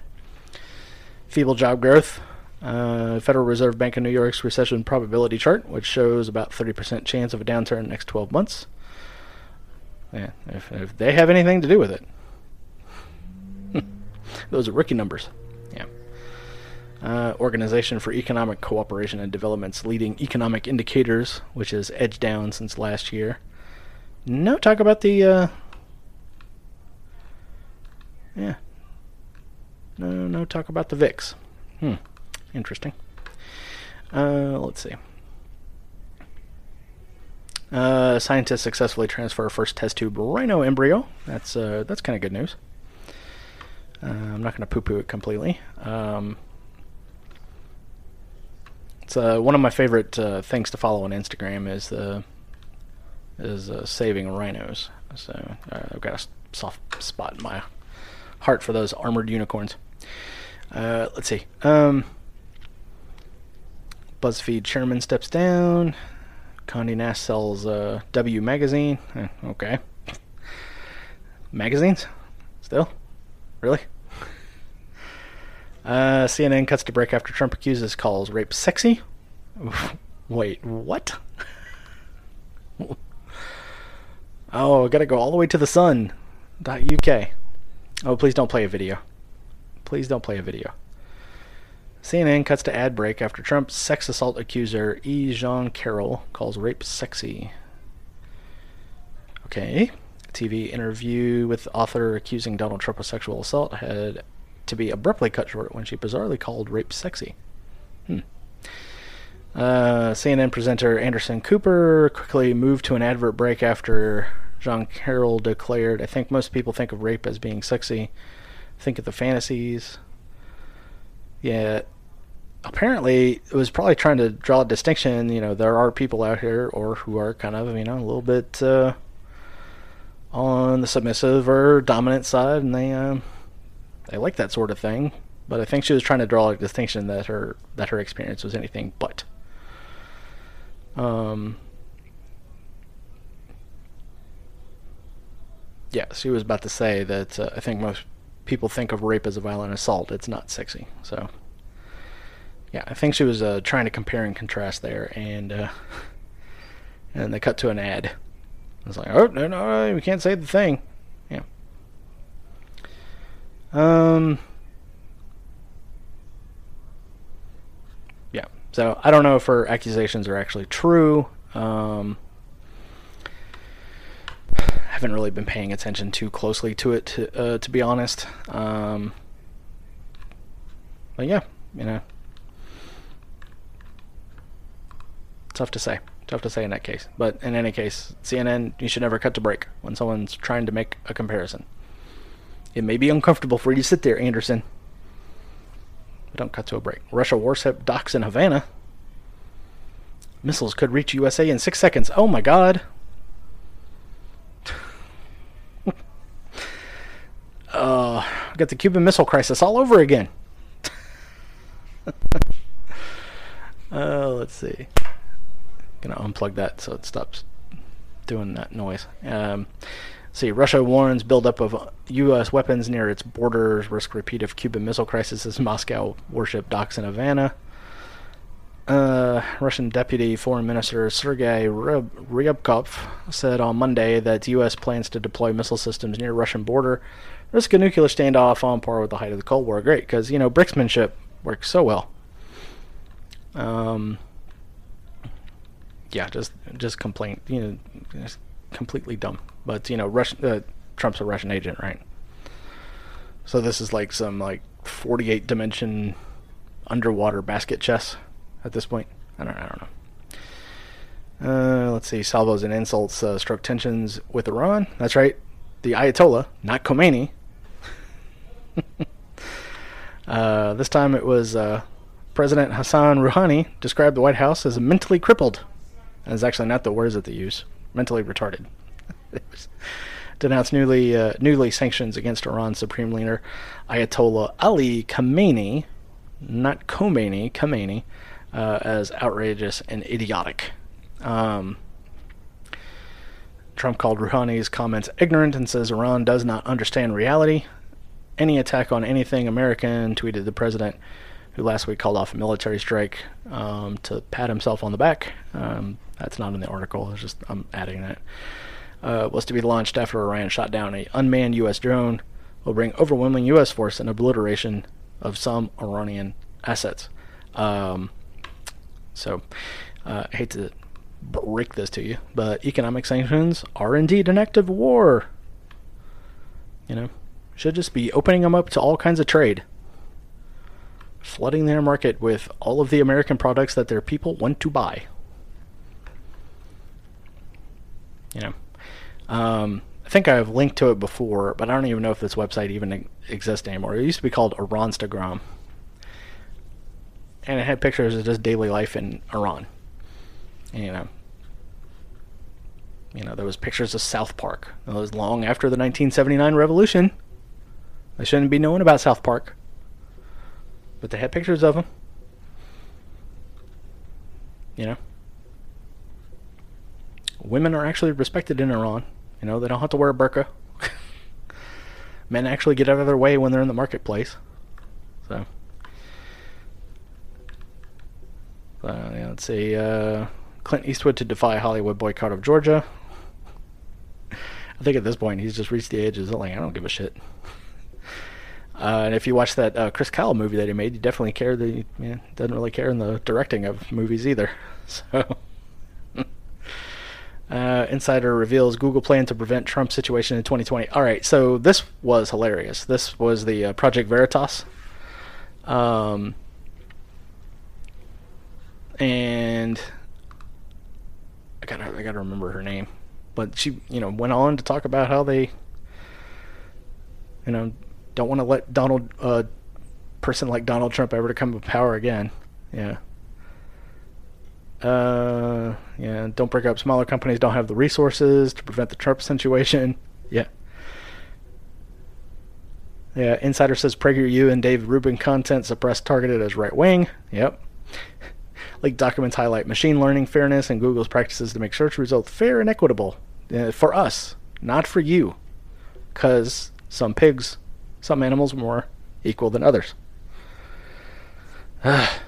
Feeble job growth. Uh, Federal Reserve Bank of New York's recession probability chart, which shows about 30% chance of a downturn next 12 months. Yeah, if, if they have anything to do with it. Those are rookie numbers. Uh, Organization for Economic Cooperation and Development's leading economic indicators, which has edged down since last year. No talk about the. Uh, yeah. No, no talk about the VIX. Hmm. Interesting. Uh, let's see. Uh, scientists successfully transfer first test tube rhino embryo. That's uh, that's kind of good news. Uh, I'm not going to poo-poo it completely. Um, it's uh, one of my favorite uh, things to follow on Instagram is the is uh, saving rhinos. So uh, I've got a soft spot in my heart for those armored unicorns. Uh, let's see. Um, BuzzFeed chairman steps down. Condé Nast sells uh, W magazine. Eh, okay. Magazines? Still? Really? Uh, CNN cuts to break after Trump accuses calls rape sexy. Wait, what? oh, I gotta go all the way to the sun. .uk. Oh, please don't play a video. Please don't play a video. CNN cuts to ad break after Trump's sex assault accuser E. Jean Carroll calls rape sexy. Okay. TV interview with author accusing Donald Trump of sexual assault had to be abruptly cut short when she bizarrely called rape sexy. Hmm. Uh, CNN presenter Anderson Cooper quickly moved to an advert break after Jean Carroll declared, I think most people think of rape as being sexy. Think of the fantasies. Yeah. Apparently, it was probably trying to draw a distinction. You know, there are people out here, or who are kind of, you know, a little bit uh, on the submissive or dominant side, and they um, they like that sort of thing. But I think she was trying to draw a distinction that her that her experience was anything but. Um, yeah, she was about to say that uh, I think most people think of rape as a violent assault. It's not sexy. So, yeah, I think she was uh, trying to compare and contrast there, and uh, and they cut to an ad. I was like, oh no, no, we can't say the thing. Um. Yeah. So I don't know if her accusations are actually true. Um I haven't really been paying attention too closely to it, to, uh, to be honest. Um, but yeah, you know, tough to say. Tough to say in that case. But in any case, CNN, you should never cut to break when someone's trying to make a comparison. It may be uncomfortable for you to sit there, Anderson. But don't cut to a break. Russia warship docks in Havana. Missiles could reach USA in six seconds. Oh my god. uh, got the Cuban Missile Crisis all over again. uh, let's see. Gonna unplug that so it stops doing that noise. Um, see, Russia warns buildup of U.S. weapons near its borders, risk repeat of Cuban Missile Crisis as Moscow warship docks in Havana. Uh, Russian Deputy Foreign Minister Sergei Ryabkov said on Monday that U.S. plans to deploy missile systems near Russian border risk a nuclear standoff on par with the height of the Cold War. Great, because you know brinksmanship works so well. Um, yeah, just just complain, you know, completely dumb. But you know, Russian uh, Trump's a Russian agent, right? So this is like some like 48 dimension underwater basket chess at this point. I don't, I don't know. Uh, let's see. Salvos and insults uh, tensions with Iran. That's right. The Ayatollah, not Khomeini, uh, this time it was uh, President Hassan Rouhani described the White House as mentally crippled. It's actually not the words that they use. Mentally retarded. Denounced newly uh, newly sanctions against Iran's supreme leader Ayatollah Ali Khamenei, not Khomeini, Khamenei, uh, as outrageous and idiotic. Um, Trump called Rouhani's comments ignorant and says Iran does not understand reality any attack on anything American, tweeted the president, who last week called off a military strike um, to pat himself on the back. Um, that's not in the article. It's just I'm adding that. Uh, was to be launched after Iran shot down a unmanned U.S. drone. Will bring overwhelming U.S. force and obliteration of some Iranian assets. Um, so, uh, I hate to break this to you, but economic sanctions are indeed an act of war. You know, should just be opening them up to all kinds of trade. Flooding their market with all of the American products that their people want to buy. You know. Um, I think I've linked to it before, but I don't even know if this website even exists anymore. It used to be called Iranstagram. And it had pictures of just daily life in Iran. And, you know, you know, there was pictures of South Park. It was long after the 1979 revolution. They shouldn't be knowing about South Park. But they had pictures of them. You know? Women are actually respected in Iran. You know, they don't have to wear a burqa. Men actually get out of their way when they're in the marketplace. So, uh, yeah, let's see. Uh, Clint Eastwood to defy Hollywood boycott of Georgia. I think at this point he's just reached the edge. of like I don't give a shit. Uh, and if you watch that uh, Chris Kyle movie that he made, he definitely care. that he doesn't really care in the directing of movies either. So uh, Insider reveals Google plan to prevent Trump situation in 2020. All right, so this was hilarious. This was the uh, Project Veritas. Um, and I gotta I gotta remember her name, but she you know went on to talk about how they you know don't want to let Donald a uh, person like Donald Trump ever to come to power again. Yeah. Uh, yeah. Don't break up. Smaller companies don't have the resources to prevent the Trump situation. Yeah. Yeah. Insider says PragerU and Dave Rubin content suppressed targeted as right wing. Yep. Leaked documents highlight machine learning fairness and Google's practices to make search results fair and equitable uh, for us, not for you, because some pigs some animals more equal than others.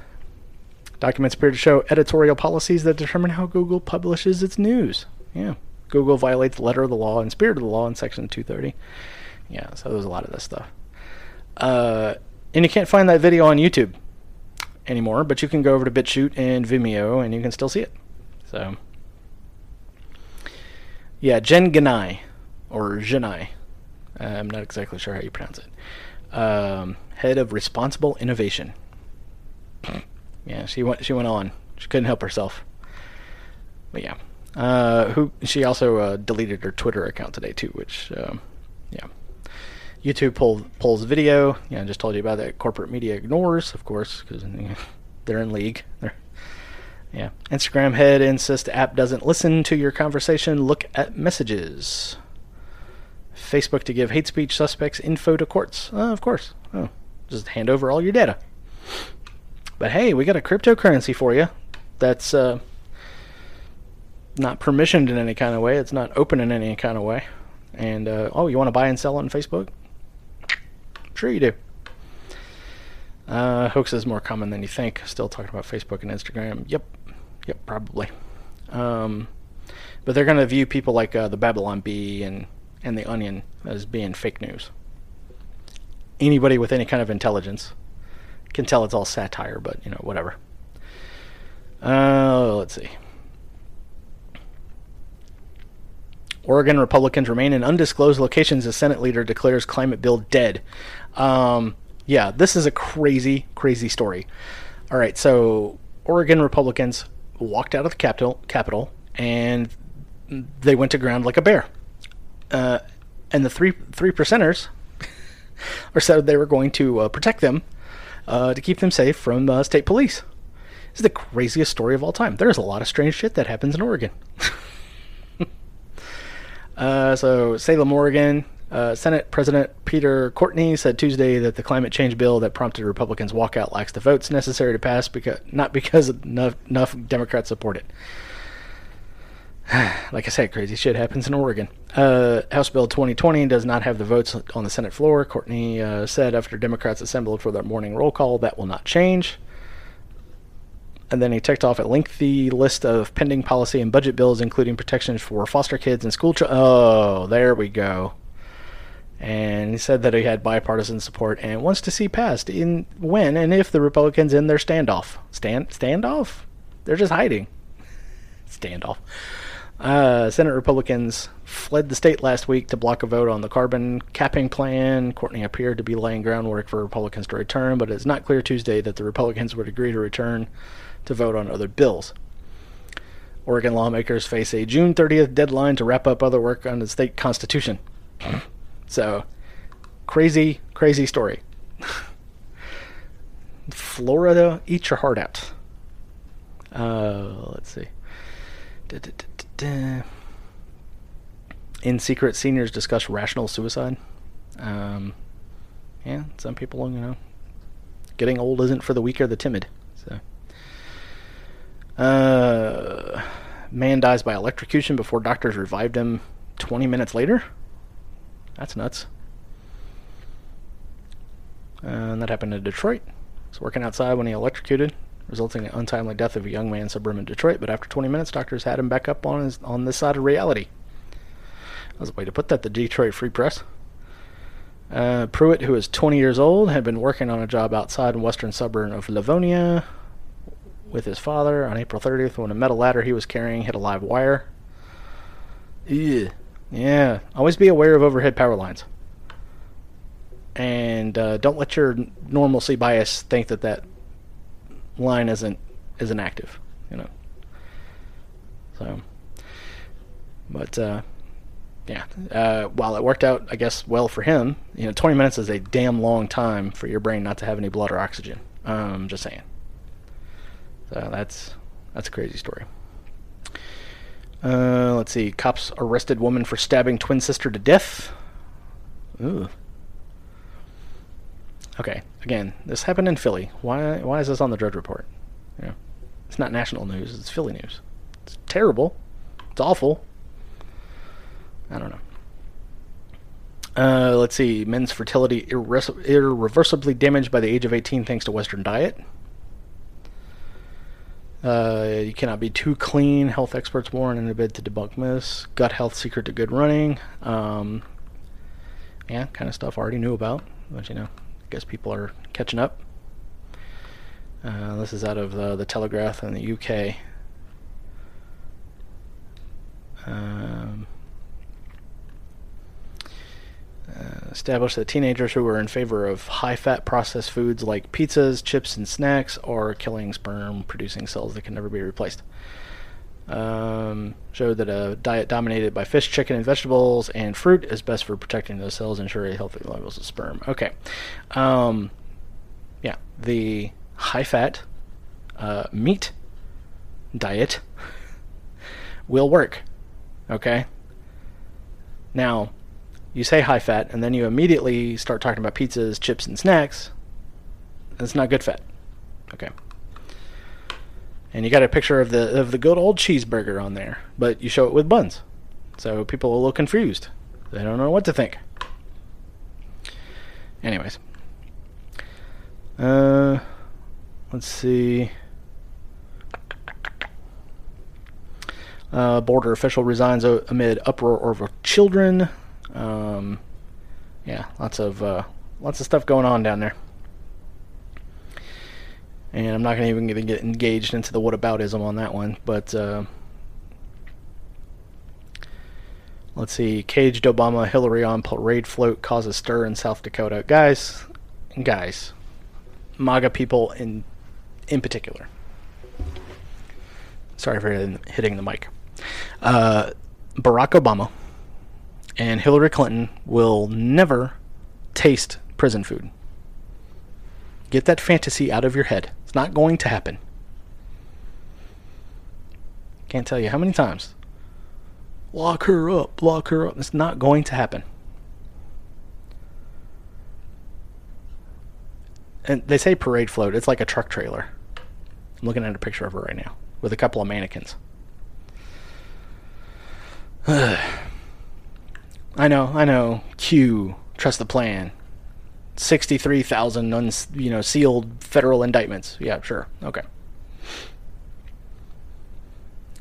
Documents appear to show editorial policies that determine how Google publishes its news. Yeah. Google violates the letter of the law and spirit of the law in Section 230. Yeah, so there's a lot of this stuff. Uh, and you can't find that video on YouTube anymore, but you can go over to BitChute and Vimeo and you can still see it. So, yeah, Jen Ganai, or Genai, I'm not exactly sure how you pronounce it. Um, head of responsible innovation. Yeah, she went. She went on. She couldn't help herself. But yeah, uh, who she also uh, deleted her Twitter account today too, which um, yeah. YouTube pull, pulls video. Yeah, I just told you about that. Corporate media ignores, of course, because they're in league. They're, yeah. Instagram head insists app doesn't listen to your conversation. Look at messages. Facebook to give hate speech suspects info to courts. Uh, of course. Oh, just hand over all your data. But hey, we got a cryptocurrency for you that's uh, not permissioned in any kind of way. It's not open in any kind of way. And uh, oh, you want to buy and sell on Facebook? Sure, you do. Uh, hoax is more common than you think. Still talking about Facebook and Instagram. Yep, yep, probably. Um, but they're going to view people like uh, the Babylon Bee and and The Onion as being fake news. Anybody with any kind of intelligence can tell it's all satire, but, you know, whatever. Uh, let's see. Oregon Republicans remain in undisclosed locations as Senate leader declares climate bill dead. Um, yeah, this is a crazy, crazy story. All right, so Oregon Republicans walked out of the Capitol, Capitol and they went to ground like a bear uh, and the three three percenters or said they were going to uh, protect them uh, to keep them safe from uh, state police. This is the craziest story of all time. There's a lot of strange shit that happens in Oregon. Uh, so Salem, Oregon. Uh, Senate President Peter Courtney said Tuesday that the climate change bill that prompted Republicans' walkout lacks the votes necessary to pass, because not because enough, enough Democrats support it. like I said, crazy shit happens in Oregon. Uh, House Bill 2020 does not have the votes on the Senate floor. Courtney uh, said after Democrats assembled for their morning roll call that will not change. And then he ticked off a lengthy list of pending policy and budget bills, including protections for foster kids and school children. Oh, there we go. And he said that he had bipartisan support and wants to see passed in when and if the Republicans end their standoff. Stand standoff? They're just hiding. standoff. Uh, Senate Republicans fled the state last week to block a vote on the carbon capping plan. Courtney appeared to be laying groundwork for Republicans to return, but it's not clear Tuesday that the Republicans would agree to return to vote on other bills. Oregon lawmakers face a June 30th deadline to wrap up other work on the state constitution. so, crazy, crazy story. Florida, eat your heart out. Uh, let's see. Da-da-da in secret, seniors discuss rational suicide. Um, yeah, some people, you know, getting old isn't for the weak or the timid. So, uh, man dies by electrocution before doctors revived him 20 minutes later. That's nuts. Uh, and that happened in Detroit. He was working outside when he electrocuted. Resulting in untimely death of a young man in suburban Detroit. But after 20 minutes, doctors had him back up on his on this side of reality. That was a way to put that. The Detroit Free Press. Uh, Pruitt, who is 20 years old, had been working on a job outside in western suburb of Livonia with his father on April 30th when a metal ladder he was carrying hit a live wire. Ew. Yeah, always be aware of overhead power lines. And uh, don't let your normalcy bias think that that line isn't isn't active, you know. So, but uh, yeah, uh, while it worked out, I guess well for him, you know, 20 minutes is a damn long time for your brain not to have any blood or oxygen. Um, just saying. So that's that's a crazy story. Uh, let's see. Cops arrested woman for stabbing twin sister to death. Ooh. Okay. Again, this happened in Philly. Why? Why is this on the Drudge Report? It's not national news. It's Philly news. It's terrible. It's awful. I don't know. Uh, let's see. Men's fertility irre- irreversibly damaged by the age of 18 thanks to Western diet. Uh, you cannot be too clean. Health experts warn in a bid to debunk myths. Gut health secret to good running. Um, yeah, kind of stuff I already knew about, but you know, guess people are catching up. Uh, this is out of the, the Telegraph in the UK. Um, uh, established that teenagers who were in favor of high fat processed foods like pizzas, chips, and snacks are killing sperm producing cells that can never be replaced. Um, showed that a diet dominated by fish, chicken, and vegetables and fruit is best for protecting those cells and ensuring healthy levels of sperm. Okay. Um, yeah, the high fat uh, meat diet will work. Okay. Now, you say high fat, and then you immediately start talking about pizzas, chips, and snacks. That's not good fat. Okay. And you got a picture of the of the good old cheeseburger on there, but you show it with buns, so people are a little confused. They don't know what to think. Anyways, uh, let's see. Uh, border official resigns amid uproar over children. Um, yeah, lots of uh, lots of stuff going on down there. And I'm not going to even get engaged into the whataboutism on that one, but uh, let's see. Caged Obama Hillary on parade float causes stir in South Dakota. Guys, guys, MAGA people in in particular. Sorry for hitting the mic. Uh, Barack Obama and Hillary Clinton will never taste prison food. Get that fantasy out of your head. It's not going to happen. Can't tell you how many times. Lock her up, lock her up. It's not going to happen. And they say parade float. It's like a truck trailer. I'm looking at a picture of her right now with a couple of mannequins. I know, I know. Q, trust the plan. Sixty-three thousand, uns, you know, sealed federal indictments. Yeah, sure, okay.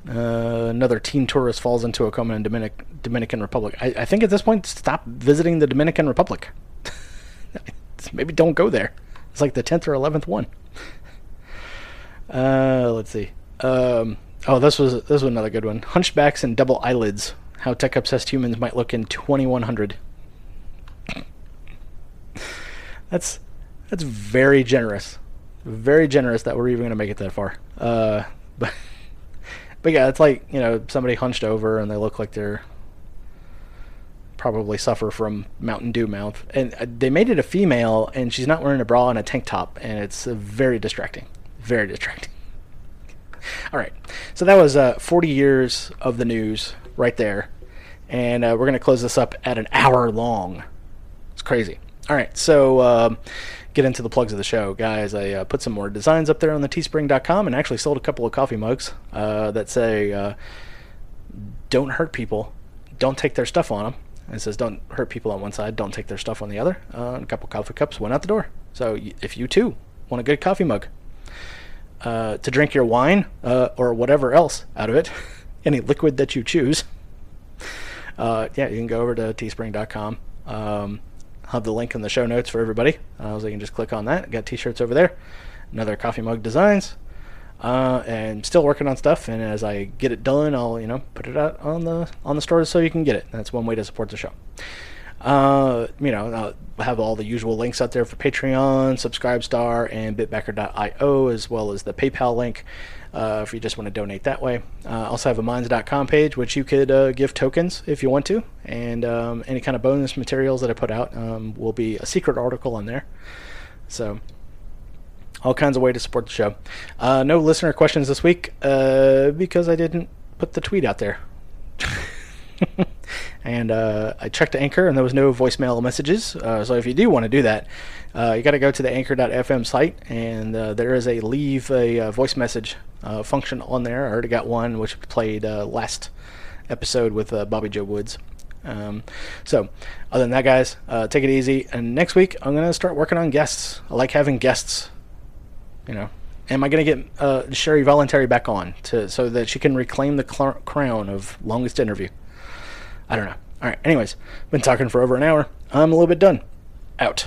Uh, another teen tourist falls into a coma in Dominic, Dominican Republic. I, I think at this point, stop visiting the Dominican Republic. Maybe don't go there. It's like the tenth or eleventh one. Uh, let's see. Um, oh, this was this was another good one. Hunchbacks and double eyelids how tech obsessed humans might look in 2100. That's that's very generous, very generous that we're even going to make it that far. Uh, but but yeah, it's like you know somebody hunched over and they look like they're probably suffer from Mountain Dew mouth, and uh, they made it a female, and she's not wearing a bra and a tank top, and it's very distracting, very distracting. All right, so that was uh, 40 years of the news right there. And uh, we're to close this up at an hour long. It's crazy. All right, so um, get into the plugs of the show, guys. I uh, put some more designs up there on the teespring.com and actually sold a couple of coffee mugs uh, that say, uh, don't hurt people, don't take their stuff on them. It says, don't hurt people on one side, don't take their stuff on the other. Uh, a couple of coffee cups went out the door. So if you too want a good coffee mug, uh, to drink your wine uh, or whatever else out of it, any liquid that you choose, uh, yeah, you can go over to teespring.com. Um, I'll have the link in the show notes for everybody, uh, so you can just click on that. Got t-shirts over there, another coffee mug designs, uh, and still working on stuff. And as I get it done, I'll you know put it out on the on the store so you can get it. That's one way to support the show. Uh, you know, I'll have all the usual links out there for Patreon, Subscribestar, and Bitbacker.io, as well as the PayPal link uh, if you just want to donate that way. Uh, also have a Minds.com page, which you could uh, give tokens if you want to, and um, any kind of bonus materials that I put out um, will be a secret article on there. So all kinds of way to support the show. Uh, no listener questions this week uh, because I didn't put the tweet out there. and uh, I checked the Anchor, and there was no voicemail messages. Uh, so if you do want to do that, uh, you got to go to the Anchor.fm site, and uh, there is a leave a uh, voice message uh, function on there. I already got one, which played last episode with Bobby Joe Woods. Um, so, other than that, guys, take it easy. And next week, I'm gonna start working on guests. I like having guests. You know, am I going to get uh, Sherry Voluntary back on to so that she can reclaim the cl- crown of longest interview? I don't know. All right. Anyways, been talking for over an hour. I'm a little bit done. Out.